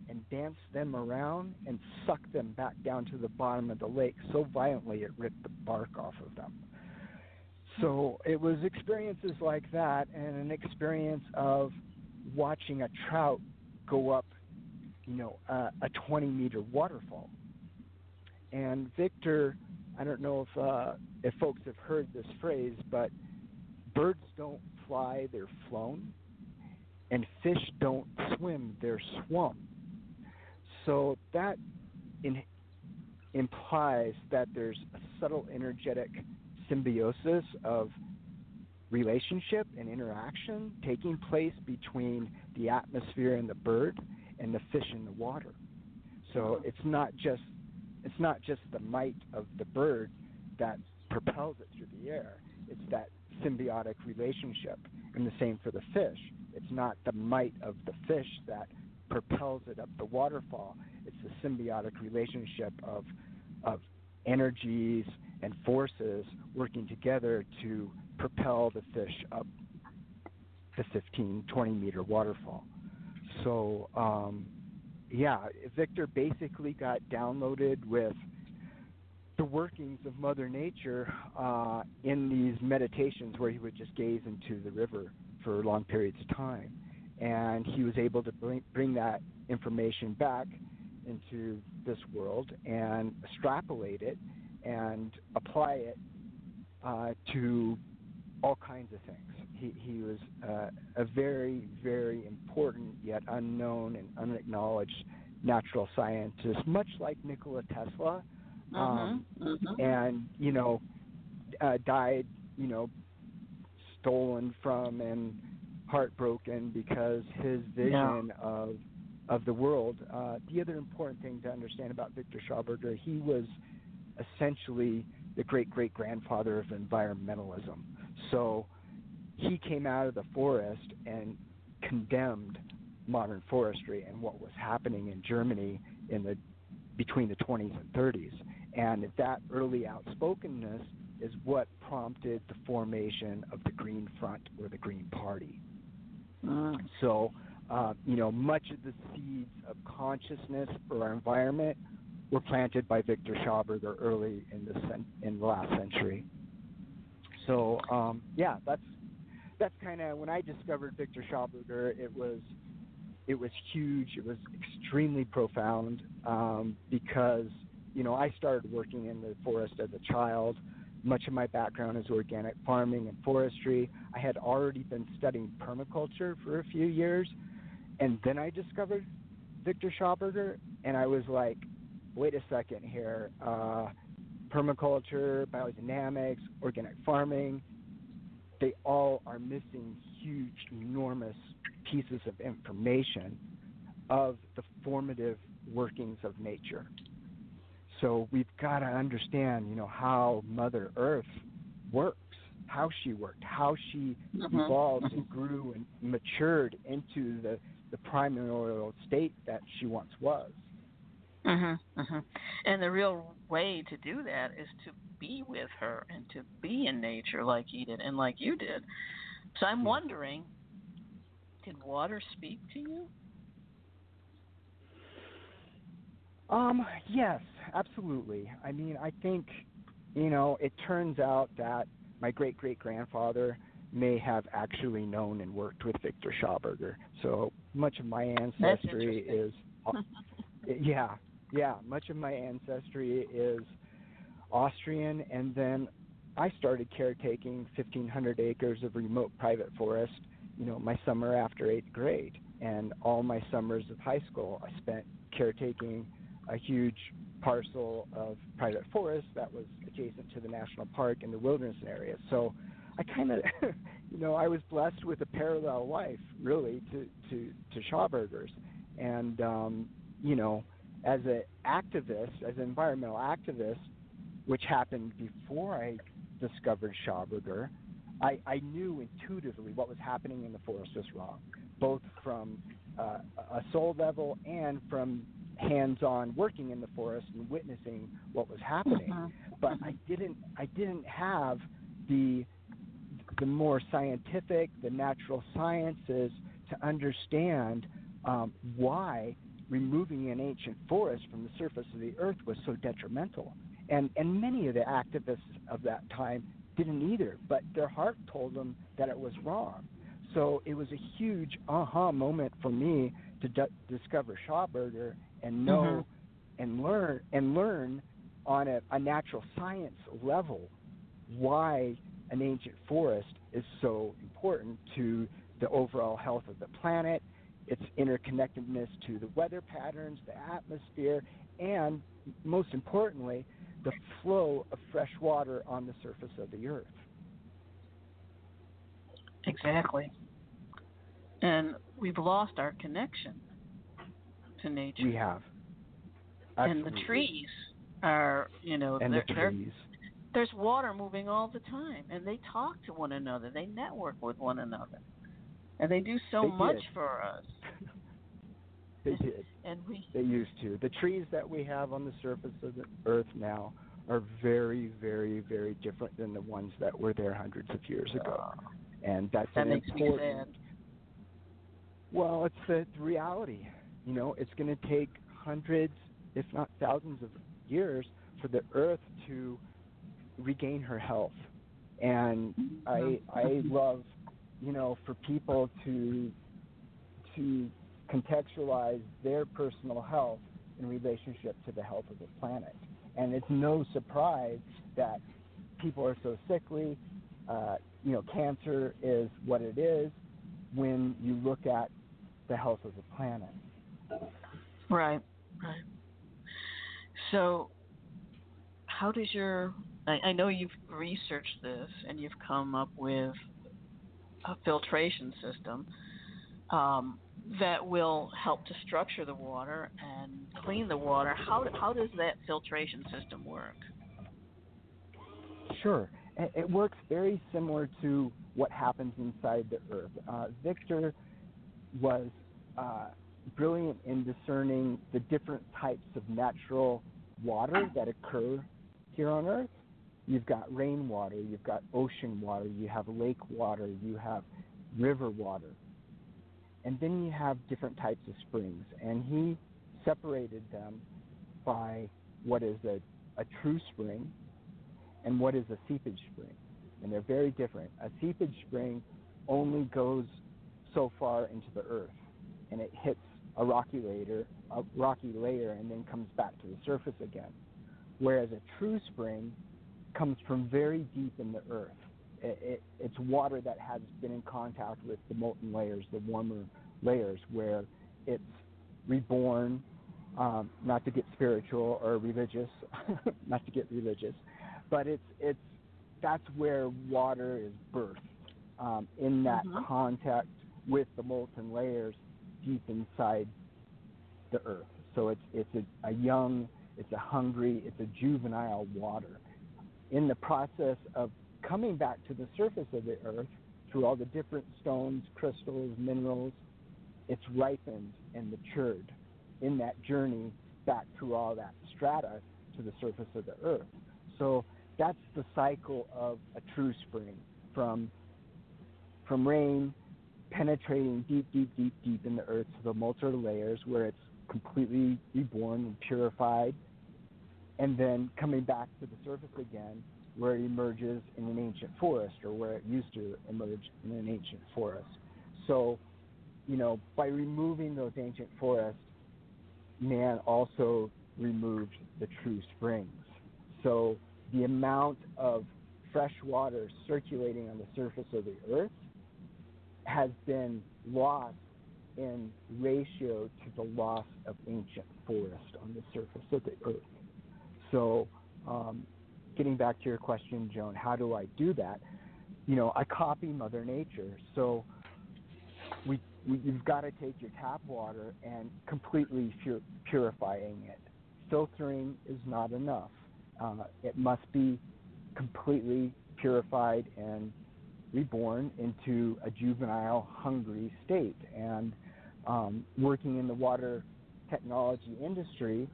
and danced them around and sucked them back down to the bottom of the lake so violently it ripped the bark off of them. So it was experiences like that and an experience of watching a trout go up, you know, a 20 meter waterfall. And Victor, I don't know if uh, if folks have heard this phrase, but birds don't fly, they're flown, and fish don't swim, they're swum. So that in, implies that there's a subtle energetic symbiosis of relationship and interaction taking place between the atmosphere and the bird and the fish in the water. So uh-huh. it's not just it's not just the might of the bird that propels it through the air. It's that symbiotic relationship. And the same for the fish. It's not the might of the fish that propels it up the waterfall. It's the symbiotic relationship of of energies and forces working together to propel the fish up the 15, 20 meter waterfall. So, um, yeah, Victor basically got downloaded with the workings of Mother Nature uh, in these meditations where he would just gaze into the river for long periods of time. And he was able to bring, bring that information back into this world and extrapolate it and apply it uh, to all kinds of things. He, he was uh, a very, very important yet unknown and unacknowledged natural scientist, much like Nikola Tesla. Um, mm-hmm. And, you know, uh, died, you know, stolen from and heartbroken because his vision of of the world. Uh, the other important thing to understand about Victor Schauberger, he was essentially the great great grandfather of environmentalism. So he came out of the forest and condemned modern forestry and what was happening in Germany in the between the 20s and 30s. And that early outspokenness is what prompted the formation of the Green Front or the Green Party. Mm. So, uh, you know, much of the seeds of consciousness for our environment were planted by Victor Schauberger early in the in the last century. So, um, yeah, that's that's kind of when I discovered Victor Schauberger. It was it was huge. It was extremely profound um, because you know I started working in the forest as a child. Much of my background is organic farming and forestry. I had already been studying permaculture for a few years, and then I discovered Victor Schauberger, and I was like, wait a second here. Uh, permaculture, biodynamics, organic farming, they all are missing huge, enormous pieces of information of the formative workings of nature. So we've got to understand, you know, how Mother Earth works, how she worked, how she Mhm. evolved and grew and matured into the, the primordial state that she once was. Mhm. Mhm. And the real way to do that is to be with her and to be in nature like he did and like you did. So I'm wondering, did water speak to you? Um, yes, absolutely. I mean, I think, you know, it turns out that my great great grandfather may have actually known and worked with Victor Schauberger. So much of my ancestry is, [laughs] yeah, yeah, much of my ancestry is Austrian, and then I started caretaking 1,500 acres of remote private forest. You know, my summer after eighth grade, and all my summers of high school, I spent caretaking a huge parcel of private forest that was adjacent to the national park and the wilderness area. So I kind of, [laughs] you know, I was blessed with a parallel life, really, to to to Schauberger's, and um, you know, as an activist, as an environmental activist, which happened before I discovered Schauberger, I, I knew intuitively what was happening in the forest was wrong, both from uh, a soul level and from hands-on working in the forest and witnessing what was happening. Mhm. But I didn't I didn't have the the more scientific, the natural sciences to understand um, why removing an ancient forest from the surface of the earth was so detrimental. And and many of the activists of that time didn't either, but their heart told them that it was wrong. So it was a huge aha moment for me to d- discover Schauberger and know Mm-hmm. and learn and learn on a, a natural science level why an ancient forest is so important to the overall health of the planet, its interconnectedness to the weather patterns, the atmosphere, and most importantly, the flow of fresh water on the surface of the earth. Exactly. And we've lost our connection to nature. We have. and the trees are, you know, and they're, the they're, trees. there's water moving all the time, and they talk to one another. They network with one another, and they do so They much did. for us. [laughs] They did. And we, They used to. The trees that we have on the surface of the earth now are very, very, very different than the ones that were there hundreds of years ago. Ah. And that's that an makes me important sad. Well, it's the reality. You know, it's going to take hundreds, if not thousands, of years for the Earth to regain her health. And I I love, you know, for people to to contextualize their personal health in relationship to the health of the planet. And it's no surprise that people are so sickly. Uh, you know, cancer is what it is when you look at the health of the planet. Right, right. So, how does your? I, I know you've researched this and you've come up with a filtration system um, that will help to structure the water and clean the water. How how does that filtration system work? Sure. It, works very similar to what happens inside the Earth. Uh, Victor was uh, brilliant in discerning the different types of natural water that occur here on Earth. You've got rainwater, you've got ocean water, you have lake water, you have river water. And then you have different types of springs. And he separated them by what is a, a true spring and what is a seepage spring. And they're very different. A seepage spring only goes so far into the earth and it hits a rocky layer, a rocky layer and then comes back to the surface again. Whereas a true spring comes from very deep in the earth. It, it, it's water that has been in contact with the molten layers, the warmer layers, where it's reborn. Um, not to get spiritual or religious, [laughs] not to get religious, but it's it's that's where water is birthed um, in that Mhm. contact with the molten layers deep inside the earth. So it's it's a, a young, it's a hungry, it's a juvenile water. In the process of coming back to the surface of the earth through all the different stones, crystals, minerals, it's ripened and matured in that journey back through all that strata to the surface of the earth. So that's the cycle of a true spring from from rain penetrating deep, deep, deep, deep in the earth to the molten layers where it's completely reborn and purified, and then coming back to the surface again where it emerges in an ancient forest or where it used to emerge in an ancient forest. So, you know, by removing those ancient forests, man also removed the true springs. So the amount of fresh water circulating on the surface of the earth has been lost in ratio to the loss of ancient forest on the surface of the earth. So, um, getting back to your question, Joan, how do I do that? You know, I copy Mother Nature. So, we, we you've got to take your tap water and completely pur- purifying it. Filtering is not enough. Uh, it must be completely purified and reborn into a juvenile, hungry state. And um, working in the water technology industry,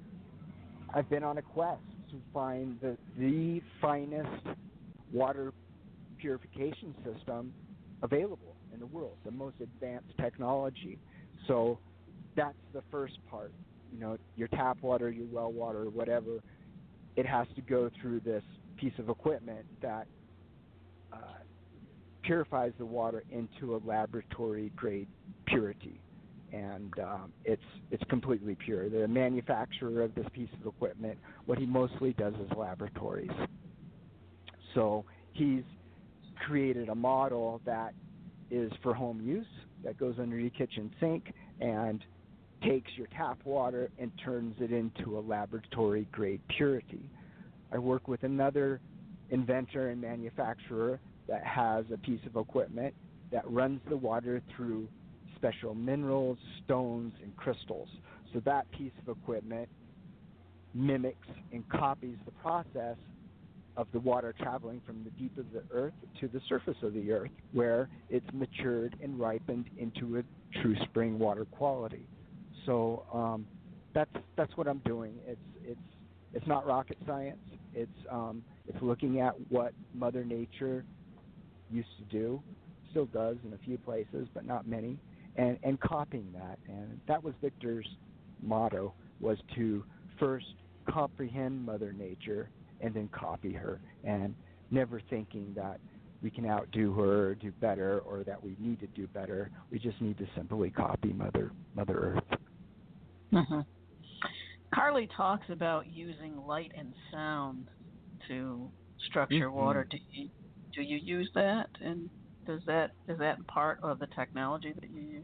I've been on a quest to find the, the finest water purification system available in the world, the most advanced technology. So that's the first part. You know, your tap water, your well water, whatever, it has to go through this piece of equipment that purifies the water into a laboratory grade purity, and um, it's it's completely pure. The manufacturer of this piece of equipment, what he mostly does is laboratories. So he's created a model that is for home use that goes under your kitchen sink and takes your tap water and turns it into a laboratory grade purity. I work with another inventor and manufacturer that has a piece of equipment that runs the water through special minerals, stones, and crystals. So that piece of equipment mimics and copies the process of the water traveling from the deep of the earth to the surface of the earth, where it's matured and ripened into a true spring water quality. So um, that's that's what I'm doing. It's it's it's not rocket science. It's um, it's looking at what Mother Nature used to do, still does in a few places, but not many, and and copying that. And that was Victor's motto was to first comprehend Mother Nature and then copy her, and never thinking that we can outdo her or do better or that we need to do better. We just need to simply copy Mother Mother Earth. Mm-hmm. Carly talks about using light and sound to structure mm-hmm. water. to you do you use that, and does that is that part of the technology that you use?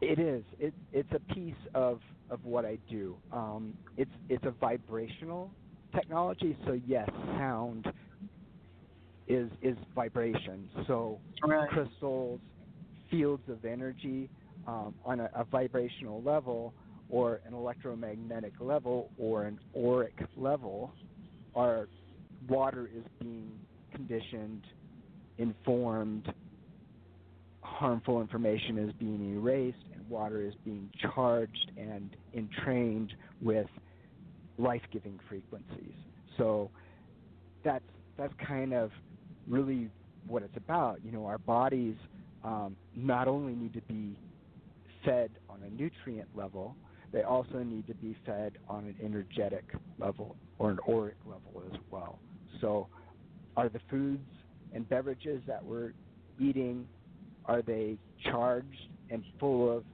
It is. It, it's a piece of, of what I do. Um, it's it's a vibrational technology. So yes, sound is is vibration. So right. crystals, fields of energy um, on a, a vibrational level, or an electromagnetic level, or an auric level, our water is being conditioned, informed, harmful information is being erased and water is being charged and entrained with life-giving frequencies. So that's that's kind of really what it's about. You know, our bodies um, not only need to be fed on a nutrient level, they also need to be fed on an energetic level or an auric level as well. So, are the foods and beverages that we're eating are they charged and full of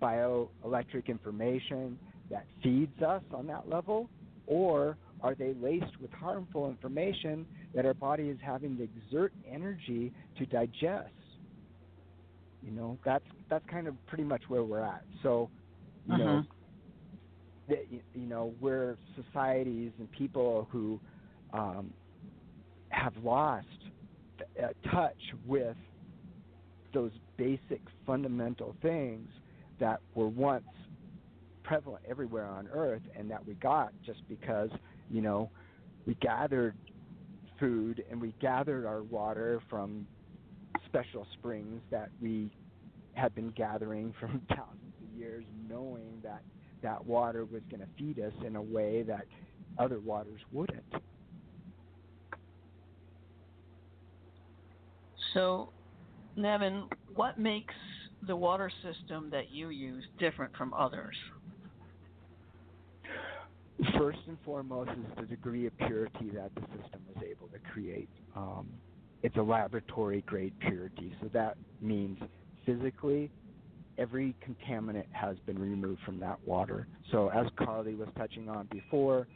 bioelectric information that feeds us on that level? Or are they laced with harmful information that our body is having to exert energy to digest? You know, that's that's kind of pretty much where we're at. So, you uh-huh. know, the, you know, we're societies and people who um, have lost touch with those basic fundamental things that were once prevalent everywhere on earth and that we got just because you know we gathered food and we gathered our water from special springs that we had been gathering [laughs] from thousands of years knowing that that water was going to feed us in a way that other waters wouldn't so Nevin, what makes the water system that you use different from others? First and foremost is the degree of purity that the system was able to create. Um, it's a laboratory grade purity, so that means physically every contaminant has been removed from that water. So, as Carly was touching on before,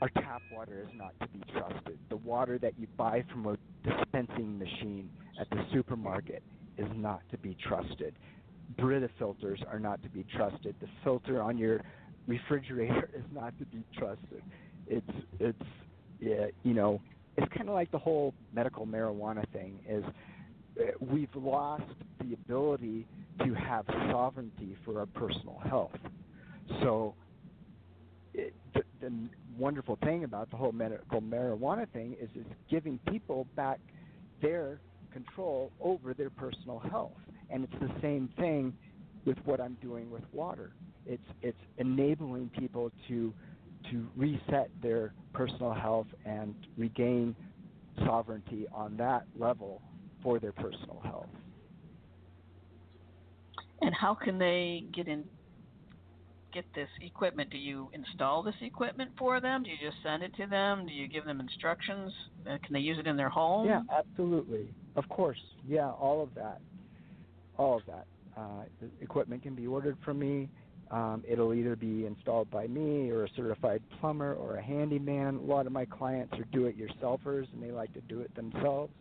our tap water is not to be trusted. The water that you buy from a dispensing machine at the supermarket is not to be trusted. Brita filters are not to be trusted. The filter on your refrigerator [laughs] is not to be trusted. It's it's yeah, you know it's kind of like the whole medical marijuana thing is uh, we've lost the ability to have sovereignty for our personal health. So it, the, the wonderful thing about the whole medical marijuana thing is it's giving people back their control over their personal health. And it's the same thing with what I'm doing with water. It's it's enabling people to to reset their personal health and regain sovereignty on that level for their personal health. And how can they get in get this equipment? Do you install this equipment for them? Do you just send it to them? Do you give them instructions? Uh, can they use it in their home? Yeah, absolutely. Of course. Yeah, all of that. All of that. Uh, equipment can be ordered from me. Um, it'll either be installed by me or a certified plumber or a handyman. A lot of my clients are do-it-yourselfers and they like to do it themselves.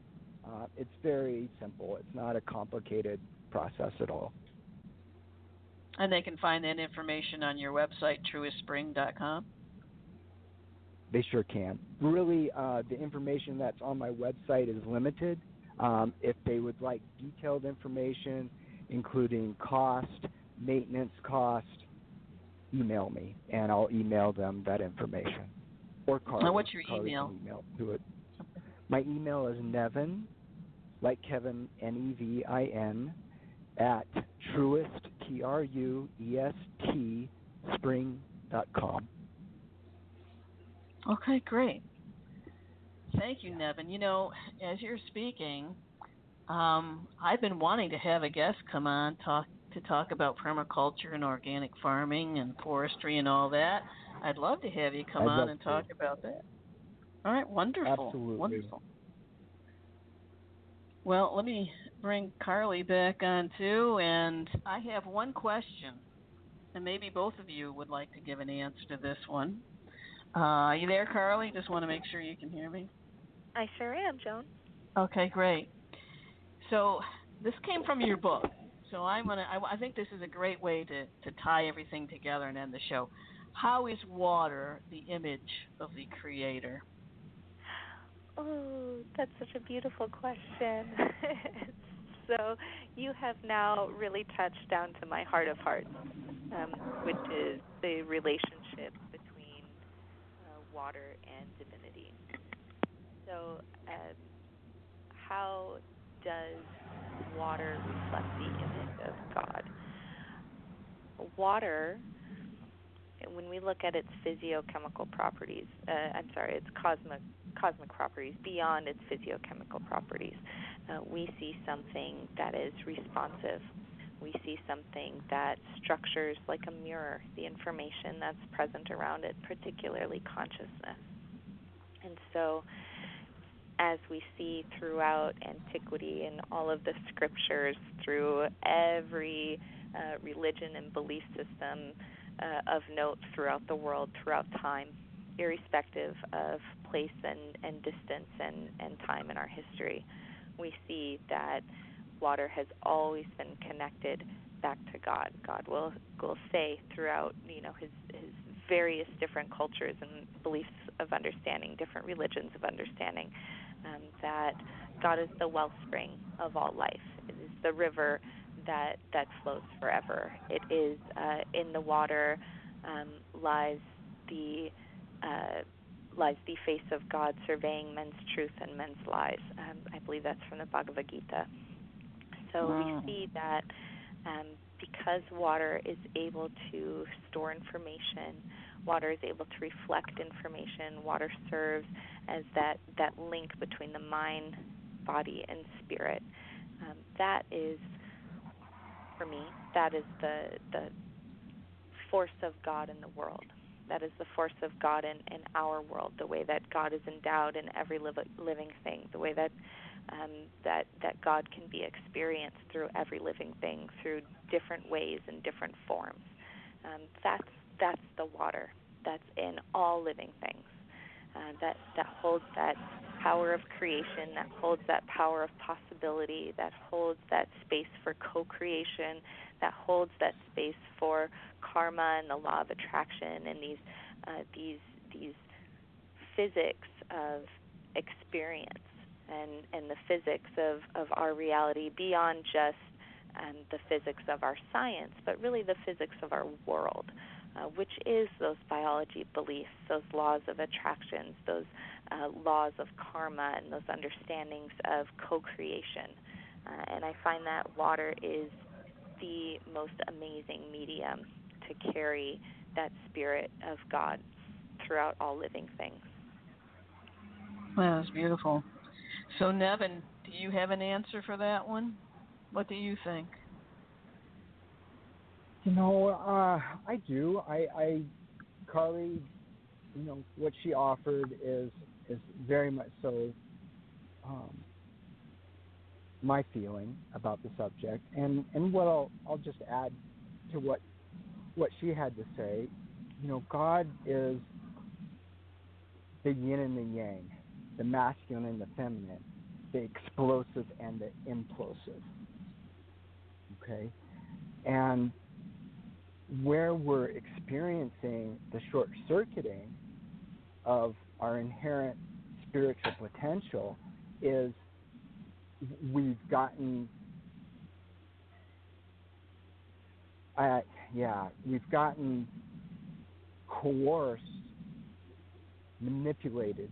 Uh, it's very simple. It's not a complicated process at all. And they can find that information on your website, truespring.com. They sure can. Really, uh, the information that's on my website is limited. Um, if they would like detailed information, including cost, maintenance cost, email me, and I'll email them that information. Or Carly. Now, what's your Carly email? email to it. My email is Nevin, like Kevin, N E V I N, at truest, T R U E S T, spring dot com. Okay, great. Thank you, Nevin. You know, as you're speaking, um, I've been wanting to have a guest come on talk to talk about permaculture and organic farming and forestry and all that. I'd love to have you come I'd on and to. talk about that. All right, wonderful. Absolutely. Wonderful. Well, let me bring Carly back on too, and I have one question, and maybe both of you would like to give an answer to this one. Uh, are you there, Carly? Just want to make sure you can hear me. I sure am, Joan. Okay, great. So this came from your book. So I'm gonna. I, I think this is a great way to to tie everything together and end the show. How is water the image of the Creator? Oh, that's such a beautiful question. [laughs] so you have now really touched down to my heart of hearts, um, which is the relationship between uh, water and divinity. So, um, how does water reflect the image of God? Water, when we look at its physiochemical properties, uh, I'm sorry, its cosmic cosmic properties beyond its physiochemical properties, uh, we see something that is responsive. We see something that structures like a mirror the information that's present around it, particularly consciousness. And so, as we see throughout antiquity and all of the scriptures, through every uh, religion and belief system uh, of note throughout the world, throughout time, irrespective of place and, and distance and, and time in our history, we see that water has always been connected back to God. God will will say throughout you know his his various different cultures and beliefs of understanding, different religions of understanding, um, that God is the wellspring of all life. It is the river that that flows forever. It is uh, in the water um, lies the uh, lies the face of God surveying men's truth and men's lies. Um, I believe that's from the Bhagavad Gita. So Wow. we see that um, because water is able to store information, water is able to reflect information, water serves as that, that link between the mind, body, and spirit. Um, that is, for me, that is the, the force of God in the world. That is the force of God in, in our world, the way that God is endowed in every liv- living thing, the way that um, that that God can be experienced through every living thing, through different ways and different forms. Um, that's that's the water that's in all living things. Uh, that that holds that power of creation, that holds that power of possibility, that holds that space for co-creation, that holds that space for karma and the law of attraction and these uh, these these physics of experience and and the physics of of our reality beyond just um, the physics of our science, but really the physics of our world, uh, which is those biology beliefs, those laws of attractions, those uh, laws of karma, and those understandings of co-creation. Uh, and I find that water is the most amazing medium to carry that spirit of God throughout all living things. That was beautiful. So, Nevin, do you have an answer for that one? What do you think? You know, uh, I do. I, I, Carly, you know, what she offered is is very much so um, my feeling about the subject, and and what I'll I'll just add to what what she had to say. You know, God is the yin and the yang, the masculine and the feminine, the explosive and the implosive. Okay, and where we're experiencing the short circuiting of our inherent spiritual potential is we've gotten uh, yeah we've gotten coerced manipulated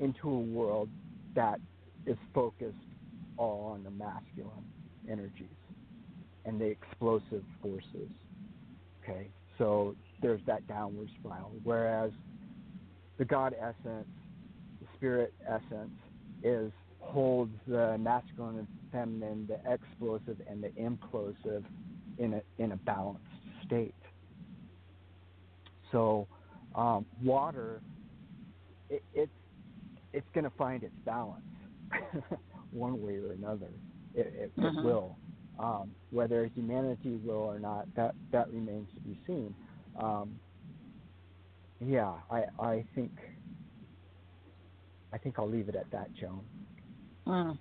into a world that is focused all on the masculine energies and the explosive forces okay so there's that downward spiral whereas the god essence the spirit essence is holds the masculine and feminine, the explosive and the implosive in a in a balanced state. So um, water, it, it's it's going to find its balance [laughs] one way or another. It, it, mm-hmm. it will. Um, whether humanity will or not, that that remains to be seen. Um, yeah, I I think I think I'll leave it at that, Joan. Mm.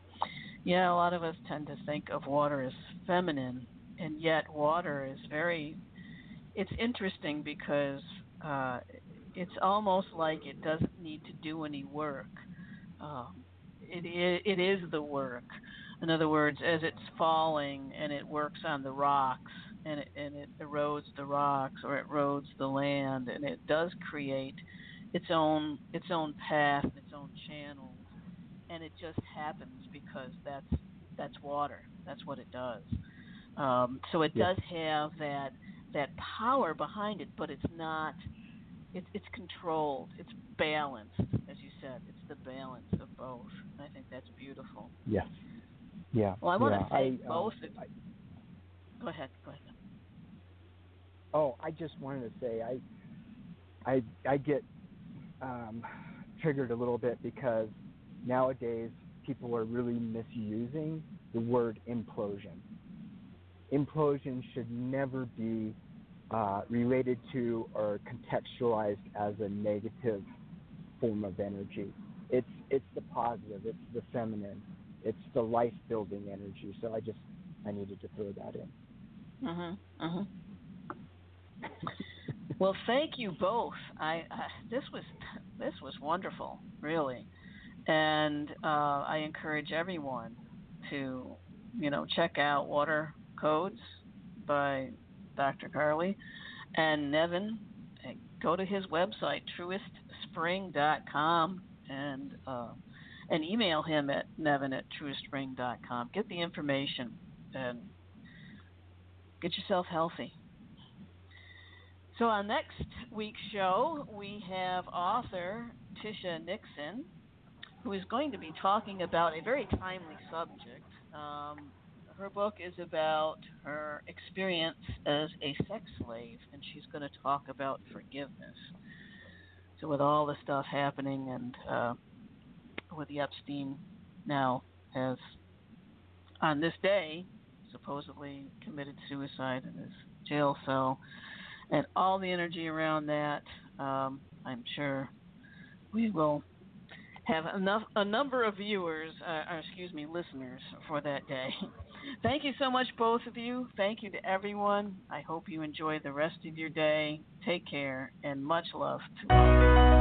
Yeah, a lot of us tend to think of water as feminine, and yet water is very. It's interesting because uh, it's almost like it doesn't need to do any work. Um, it, it, it is the work. In other words, as it's falling and it works on the rocks and it, and it erodes the rocks or it erodes the land and it does create its own its own path, and its own channels, and it just happens because that's that's water. That's what it does. Um, so it does have that that power behind it, but it's not. It's it's controlled. It's balanced, as you said. It's the balance of both. I think that's beautiful. Yes. Yeah. Well, I want yeah. to say I, both. Um, I, go ahead. Go ahead. Oh, I just wanted to say I I I get um, triggered a little bit because nowadays people are really misusing the word implosion. Implosion should never be uh, related to or contextualized as a negative form of energy. It's it's the positive, it's the feminine, it's the life building energy. So I just I needed to throw that in. Mhm. Mhm. well, thank you both. I uh, this was this was wonderful, really, and uh, I encourage everyone to, you know, check out Water Codes by Dr. Carly and Nevin. Go to his website, truespring.com, and uh, and email him at nevin at truespring.com. Get the information and get yourself healthy. So, on next week's show, we have author Tisha Nixon, who is going to be talking about a very timely subject. Um, her book is about her experience as a sex slave, and she's going to talk about forgiveness. So, with all the stuff happening, and uh, with the Epstein now has, on this day, supposedly committed suicide in his jail cell and all the energy around that, um, I'm sure we will have enough a number of viewers, uh, or excuse me, listeners for that day. [laughs] Thank you so much, both of you. Thank you to everyone. I hope you enjoy the rest of your day. Take care, and much love to